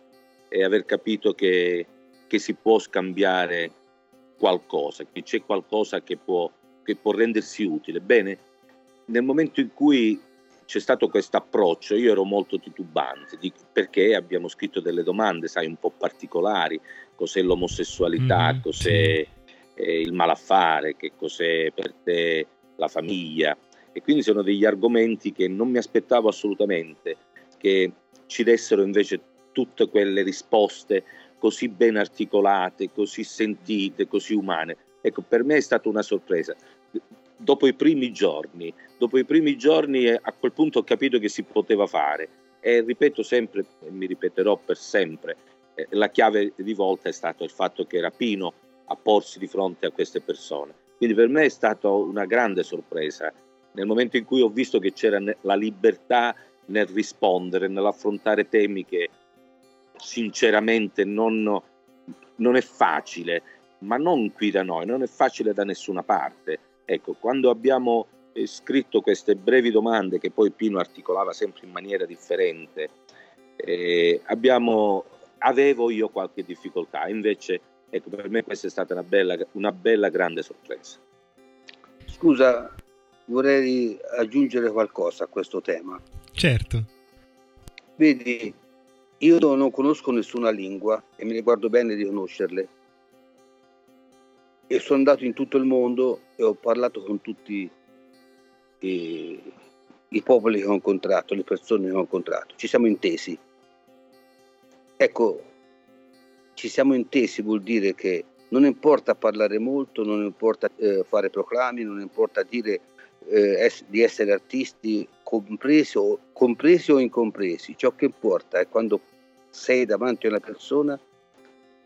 e aver capito che, che si può scambiare qualcosa, che c'è qualcosa che può, che può rendersi utile. Bene, nel momento in cui c'è stato questo approccio, io ero molto titubante perché abbiamo scritto delle domande, sai, un po' particolari, cos'è l'omosessualità, mm, cos'è eh, il malaffare, che cos'è per te la famiglia e quindi sono degli argomenti che non mi aspettavo assolutamente che ci dessero invece tutte quelle risposte così ben articolate, così sentite, così umane. Ecco, per me è stata una sorpresa. Dopo i primi giorni, dopo i primi giorni eh, a quel punto ho capito che si poteva fare e ripeto sempre, e mi ripeterò per sempre, eh, la chiave di volta è stato il fatto che Rapino a porsi di fronte a queste persone. Quindi per me è stata una grande sorpresa nel momento in cui ho visto che c'era la libertà nel rispondere, nell'affrontare temi che sinceramente non, non è facile, ma non qui da noi, non è facile da nessuna parte. Ecco, quando abbiamo eh, scritto queste brevi domande che poi Pino articolava sempre in maniera differente, eh, abbiamo, avevo io qualche difficoltà, invece ecco, per me questa è stata una bella, una bella grande sorpresa. Scusa, vorrei aggiungere qualcosa a questo tema. Certo. Vedi, io non conosco nessuna lingua e me ne guardo bene di conoscerle. E sono andato in tutto il mondo e ho parlato con tutti i, i popoli che ho incontrato, le persone che ho incontrato. Ci siamo intesi. Ecco, ci siamo intesi vuol dire che non importa parlare molto, non importa eh, fare proclami, non importa dire eh, es- di essere artisti compresi o, compresi o incompresi. Ciò che importa è quando sei davanti a una persona,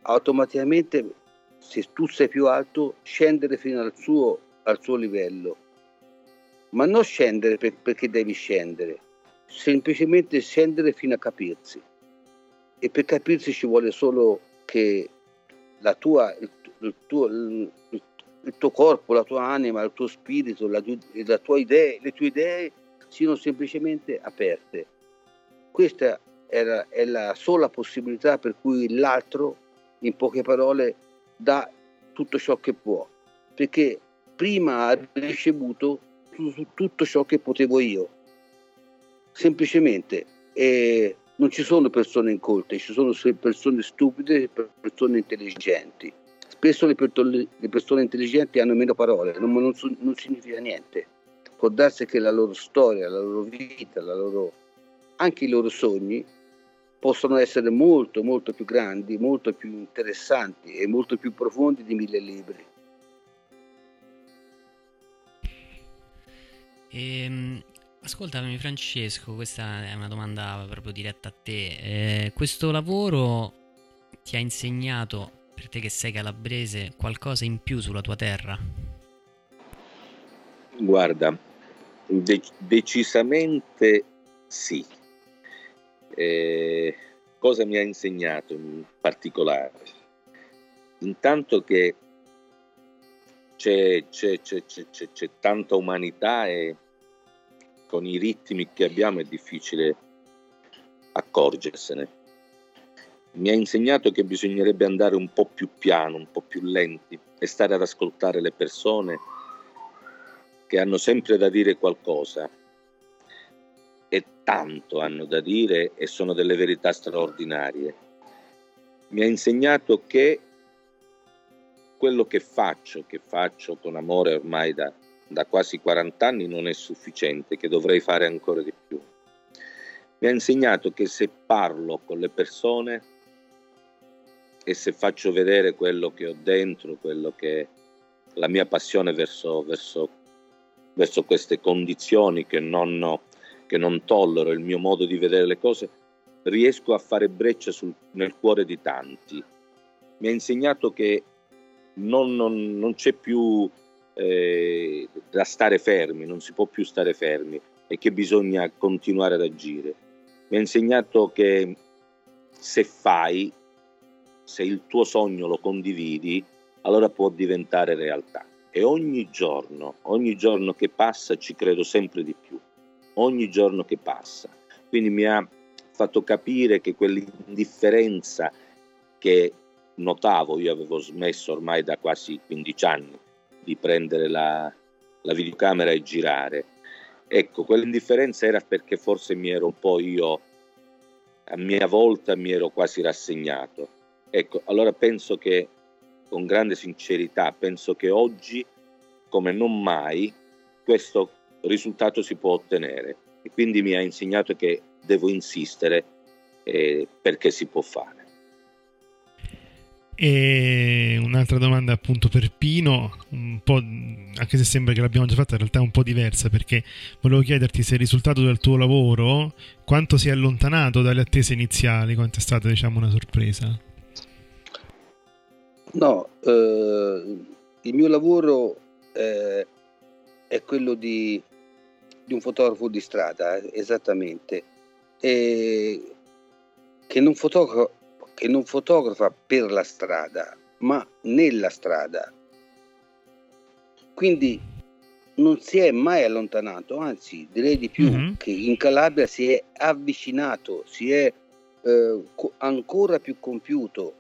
automaticamente se tu sei più alto, scendere fino al suo, al suo livello. Ma non scendere per, perché devi scendere, semplicemente scendere fino a capirsi. E per capirsi ci vuole solo che la tua, il, il, tuo, il, il tuo corpo, la tua anima, il tuo spirito, la, la tua idea, le tue idee siano semplicemente aperte. Questa era, è la sola possibilità per cui l'altro, in poche parole, dà tutto ciò che può, perché prima ha ricevuto tutto ciò che potevo io. Semplicemente eh, non ci sono persone incolte, ci sono persone stupide e persone intelligenti Spesso le, persone, intelligenti hanno meno parole, non, non, non, significa niente. Può darsi che la loro storia, la loro vita, la loro, anche i loro sogni possono essere molto, molto più grandi, molto più interessanti e molto più profondi di mille libri. Ehm, ascoltami Francesco, questa è una domanda proprio diretta a te. Eh, questo lavoro ti ha insegnato per te che sei calabrese, qualcosa in più sulla tua terra? Guarda, de- decisamente sì. Eh, cosa mi ha insegnato in particolare? Intanto che c'è, c'è, c'è, c'è, tanta umanità e con i ritmi che abbiamo è difficile accorgersene mi ha insegnato che bisognerebbe andare un po' più piano, un po' più lenti e stare ad ascoltare le persone che hanno sempre da dire qualcosa e tanto hanno da dire e sono delle verità straordinarie. Mi ha insegnato che quello che faccio, che faccio con amore ormai da, da quasi 40 anni, non è sufficiente, che dovrei fare ancora di più. Mi ha insegnato che se parlo con le persone e se faccio vedere quello che ho dentro, quello che la mia passione verso, verso, verso queste condizioni che non, che non, tollero, il mio modo di vedere le cose, riesco a fare breccia sul, nel cuore di tanti. Mi ha insegnato che non, non, non c'è più eh, da stare fermi, non si può più stare fermi e che bisogna continuare ad agire. Mi ha insegnato che se fai se il tuo sogno lo condividi, allora può diventare realtà. E ogni giorno, ogni giorno che passa ci credo sempre di più, ogni giorno che passa. Quindi mi ha fatto capire che quell'indifferenza che notavo, io avevo smesso ormai da quasi 15 anni di prendere la, la videocamera e girare. Ecco, quell'indifferenza era perché forse mi ero un po' io, a mia volta mi ero quasi rassegnato Ecco, allora penso che, con grande sincerità, penso che oggi, come non mai, questo risultato si può ottenere e quindi mi ha insegnato che devo insistere eh, perché si può fare. E un'altra domanda appunto per Pino, un po', anche se sembra che l'abbiamo già fatta, in realtà è un po' diversa perché volevo chiederti se il risultato del tuo lavoro, quanto si è allontanato dalle attese iniziali, quanto è stata diciamo una sorpresa? No, eh, il mio lavoro eh, è quello di, di, un fotografo di strada, eh, esattamente, e che, non fotogra- che non fotografa per la strada, ma nella strada. Quindi non si è mai allontanato, anzi direi di più mm-hmm. che in Calabria si è avvicinato, si è eh, co- ancora più compiuto.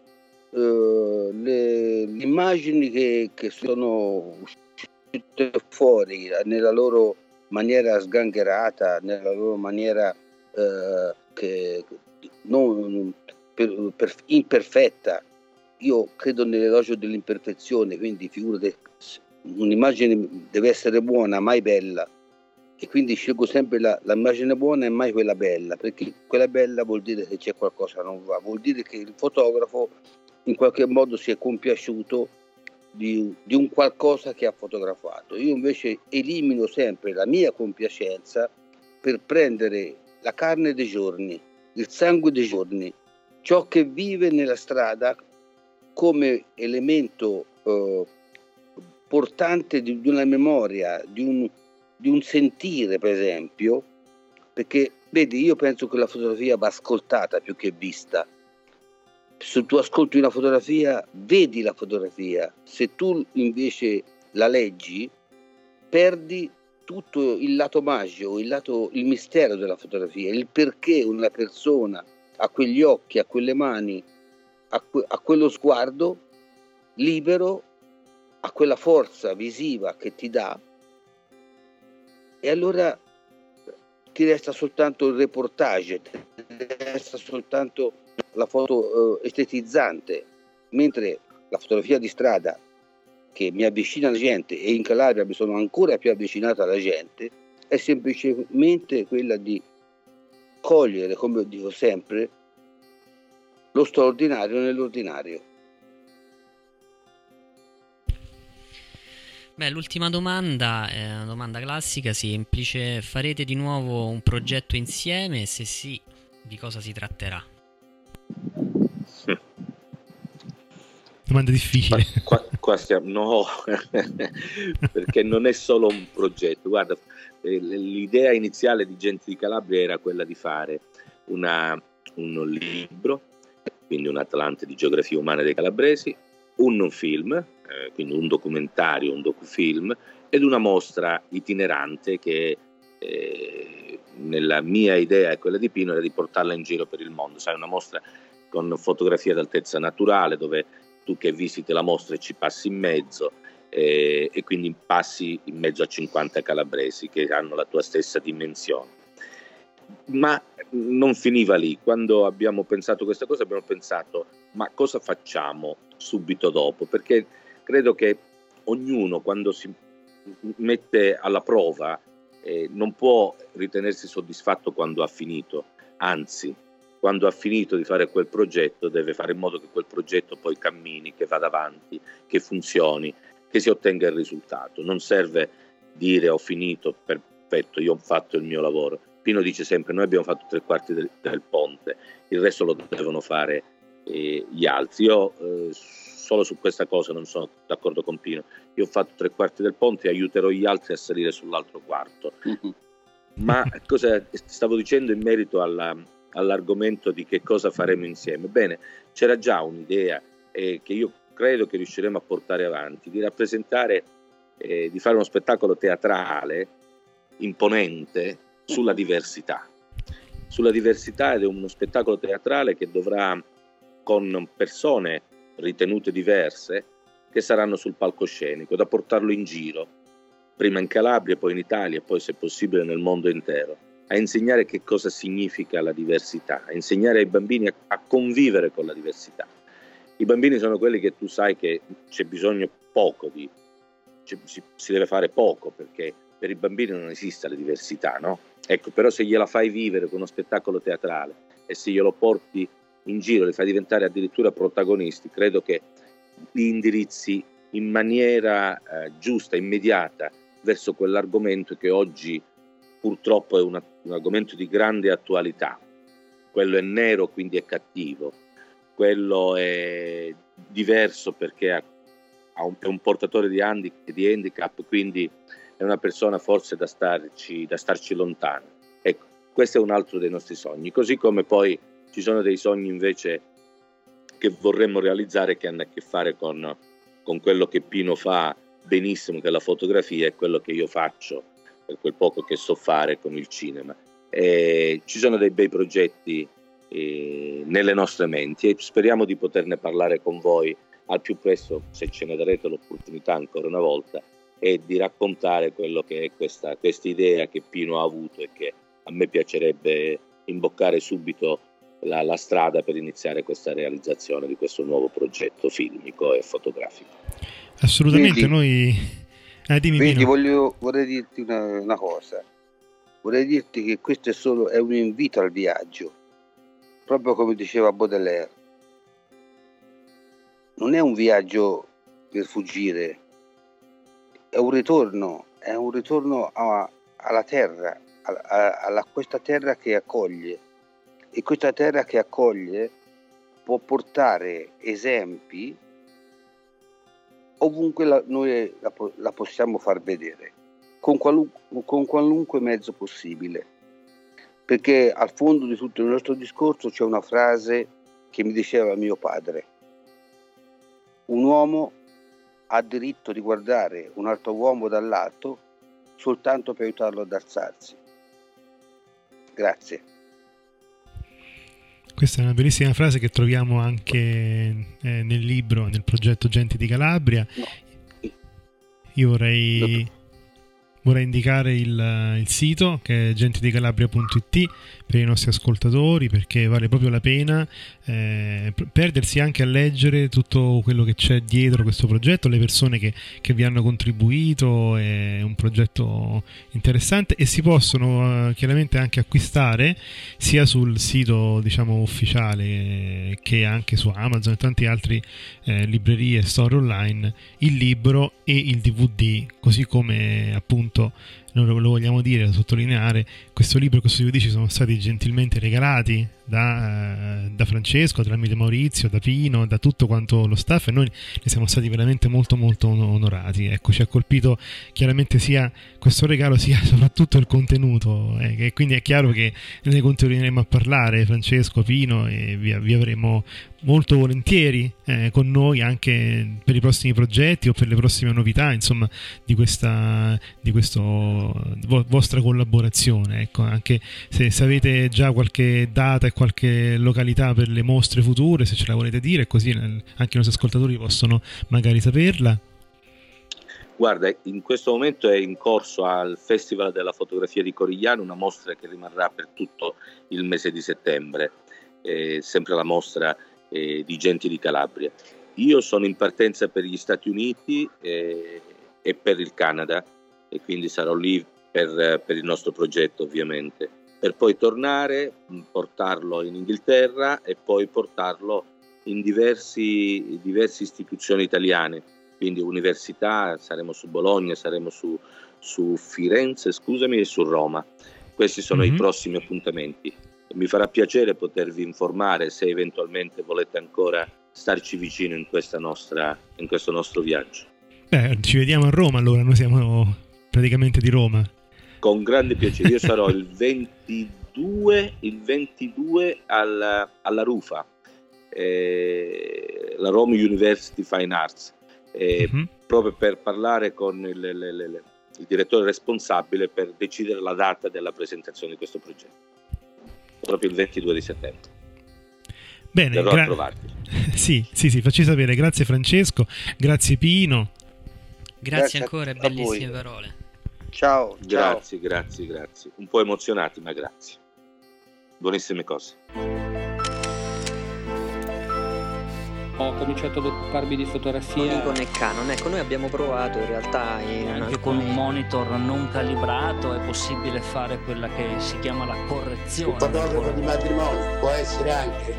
Eh, le, le, immagini che, che sono uscite fuori nella loro maniera sgangherata, nella loro maniera eh, che, non, per, per, imperfetta. Io credo nell'elogio dell'imperfezione, quindi figurate un'immagine deve essere buona, mai bella. E quindi scelgo sempre la, l'immagine buona e mai quella bella, perché quella bella vuol dire che c'è qualcosa che non va, vuol dire che il fotografo in qualche modo si è compiaciuto di, di un qualcosa che ha fotografato. Io invece elimino sempre la mia compiacenza per prendere la carne dei giorni, il sangue dei giorni, ciò che vive nella strada come elemento eh, portante di, di una memoria, di un, di un sentire, per esempio, perché vedi, io penso che la fotografia va ascoltata più che vista. Se tu ascolti una fotografia, vedi la fotografia. Se tu invece la leggi, perdi tutto il lato magico, il, lato, il mistero della fotografia, il perché una persona ha quegli occhi, ha quelle mani, ha, que- ha quello sguardo libero a quella forza visiva che ti dà e allora ti resta soltanto il reportage, ti resta soltanto la foto eh, estetizzante, mentre la fotografia di strada che mi avvicina alla gente e in Calabria mi sono ancora più avvicinato alla gente è semplicemente quella di cogliere, come dico sempre, lo straordinario nell'ordinario. Beh, l'ultima domanda è una domanda classica, semplice. Farete di nuovo un progetto insieme? Se sì, di cosa si tratterà? Domanda difficile. Qua, qua, stiamo, no, perché non è solo un progetto. Guarda, eh, l'idea iniziale di Gente di Calabria era quella di fare una, un libro, quindi un Atlante di geografia umana dei calabresi, un film, eh, quindi un documentario, un docufilm, ed una mostra itinerante che eh, nella mia idea e quella di Pino era di portarla in giro per il mondo, sai, una mostra con fotografie d'altezza naturale dove tu che visiti la mostra ci passi in mezzo eh, e quindi passi in mezzo a 50 calabresi che hanno la tua stessa dimensione. Ma non finiva lì, quando abbiamo pensato questa cosa abbiamo pensato ma cosa facciamo subito dopo? Perché credo che ognuno quando si mette alla prova eh, non può ritenersi soddisfatto quando ha finito, anzi quando ha finito di fare quel progetto deve fare in modo che quel progetto poi cammini, che vada avanti, che funzioni, che si ottenga il risultato. Non serve dire ho finito, perfetto, io ho fatto il mio lavoro. Pino dice sempre noi abbiamo fatto tre quarti del, del ponte, il resto lo devono fare eh, gli altri. Io eh, solo su questa cosa non sono d'accordo con Pino. Io ho fatto tre quarti del ponte e aiuterò gli altri a salire sull'altro quarto. Ma cosa stavo dicendo in merito alla, all'argomento di che cosa faremo insieme? Bene, c'era già un'idea eh, che io credo che riusciremo a portare avanti, di rappresentare, eh, di fare uno spettacolo teatrale imponente sulla diversità. Sulla diversità ed è uno spettacolo teatrale che dovrà con persone ritenute diverse che saranno sul palcoscenico, da portarlo in giro, prima in Calabria, poi in Italia poi se possibile nel mondo intero, a insegnare che cosa significa la diversità, a insegnare ai bambini a, a convivere con la diversità. I bambini sono quelli che tu sai che c'è bisogno poco di, si, si deve fare poco perché per i bambini non esiste la diversità, no? Ecco, però se gliela fai vivere con uno spettacolo teatrale e se glielo porti in giro, li fai diventare addirittura protagonisti, credo che li indirizzi in maniera eh, giusta, immediata, verso quell'argomento che oggi purtroppo è una, un argomento di grande attualità. Quello è nero, quindi è cattivo. Quello è diverso perché è un portatore di, handi, di handicap, quindi è una persona forse da starci, da starci lontano. Ecco, questo è un altro dei nostri sogni, così come poi ci sono dei sogni invece che vorremmo realizzare che hanno a che fare con, con quello che Pino fa benissimo, che è la fotografia, e quello che io faccio per quel poco che so fare con il cinema. E ci sono dei bei progetti eh, nelle nostre menti e speriamo di poterne parlare con voi al più presto, se ce ne darete l'opportunità ancora una volta, e di raccontare quello che è questa, questa idea che Pino ha avuto e che a me piacerebbe imboccare subito la, la, strada per iniziare questa realizzazione di questo nuovo progetto filmico e fotografico. Assolutamente, quindi, noi... Eh, quindi voglio, vorrei dirti una, una, cosa, vorrei dirti che questo è solo è un invito al viaggio, proprio come diceva Baudelaire. Non è un viaggio per fuggire, è un ritorno, è un ritorno a, alla terra, a, a, a questa terra che accoglie. E questa terra che accoglie può portare esempi ovunque la, noi la, la, possiamo far vedere, con, qualunque, con qualunque mezzo possibile. Perché al fondo di tutto il nostro discorso c'è una frase che mi diceva mio padre. Un uomo ha diritto di guardare un altro uomo dall'alto soltanto per aiutarlo ad alzarsi. Grazie. Questa è una bellissima frase che troviamo anche eh, nel libro, nel progetto Genti di Calabria. Io vorrei Vorrei indicare il, il, sito che è gentidicalabria.it per i nostri ascoltatori perché vale proprio la pena eh, perdersi anche a leggere tutto quello che c'è dietro questo progetto, le persone che, che vi hanno contribuito, è un progetto interessante e si possono eh, chiaramente anche acquistare sia sul sito diciamo ufficiale che anche su Amazon e tante altre eh, librerie e store online il libro e il DVD così come appunto appunto noi lo vogliamo dire, da sottolineare, questo libro e questo DVD ci sono stati gentilmente regalati da, eh, da, Francesco, tramite Maurizio, da Pino, da tutto quanto lo staff e noi ne siamo stati veramente molto molto onorati. Ecco, ci ha colpito chiaramente sia questo regalo sia soprattutto il contenuto eh, e quindi è chiaro che ne continueremo a parlare Francesco, Pino e vi, vi avremo molto volentieri eh, con noi anche per i prossimi progetti o per le prossime novità insomma di questa di questo vo- vostra collaborazione ecco anche se, se avete già qualche data e qualche località per le mostre future, se ce la volete dire, così anche i nostri ascoltatori possono magari saperla. Guarda, in questo momento è in corso al Festival della fotografia di Corigliano una mostra che rimarrà per tutto il mese di settembre, eh, sempre la mostra eh, di Genti di Calabria. Io sono in partenza per gli Stati Uniti eh, e per il Canada e quindi sarò lì per, per il nostro progetto ovviamente per poi tornare, portarlo in Inghilterra e poi portarlo in diversi, diverse istituzioni italiane, quindi università, saremo su Bologna, saremo su, su Firenze, scusami, e su Roma. Questi sono mm-hmm. i mhm. prossimi appuntamenti. Mi farà piacere potervi informare se eventualmente volete ancora starci vicino in, nostra, in questo nostro viaggio. Beh, ci vediamo a Roma allora, noi siamo praticamente di Roma. Con grande piacere, io sarò il 22, il 22 alla, alla Rufa, eh, la Rome University Fine Arts, eh, mm-hmm. proprio per parlare con il, il, il, il, direttore responsabile per decidere la data della presentazione di questo progetto, proprio il 22 di settembre. Bene, Verrò gra- a trovarti. sì, sì, sì, facci sapere. Grazie Francesco, grazie Pino. Grazie, grazie ancora, bellissime parole. Ciao. Grazie, ciao. grazie, grazie. Un po' emozionati, ma grazie. Buonissime cose. Ho cominciato ad occuparmi di fotografia. Con e Canon, ecco, noi abbiamo provato in realtà. In anche alcuni... con un monitor non calibrato è possibile fare quella che si chiama la correzione. Un fotografo di matrimonio può essere anche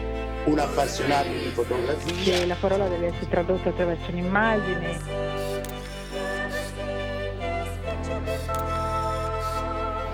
un appassionato di fotografia. La parola deve essere tradotta attraverso un'immagine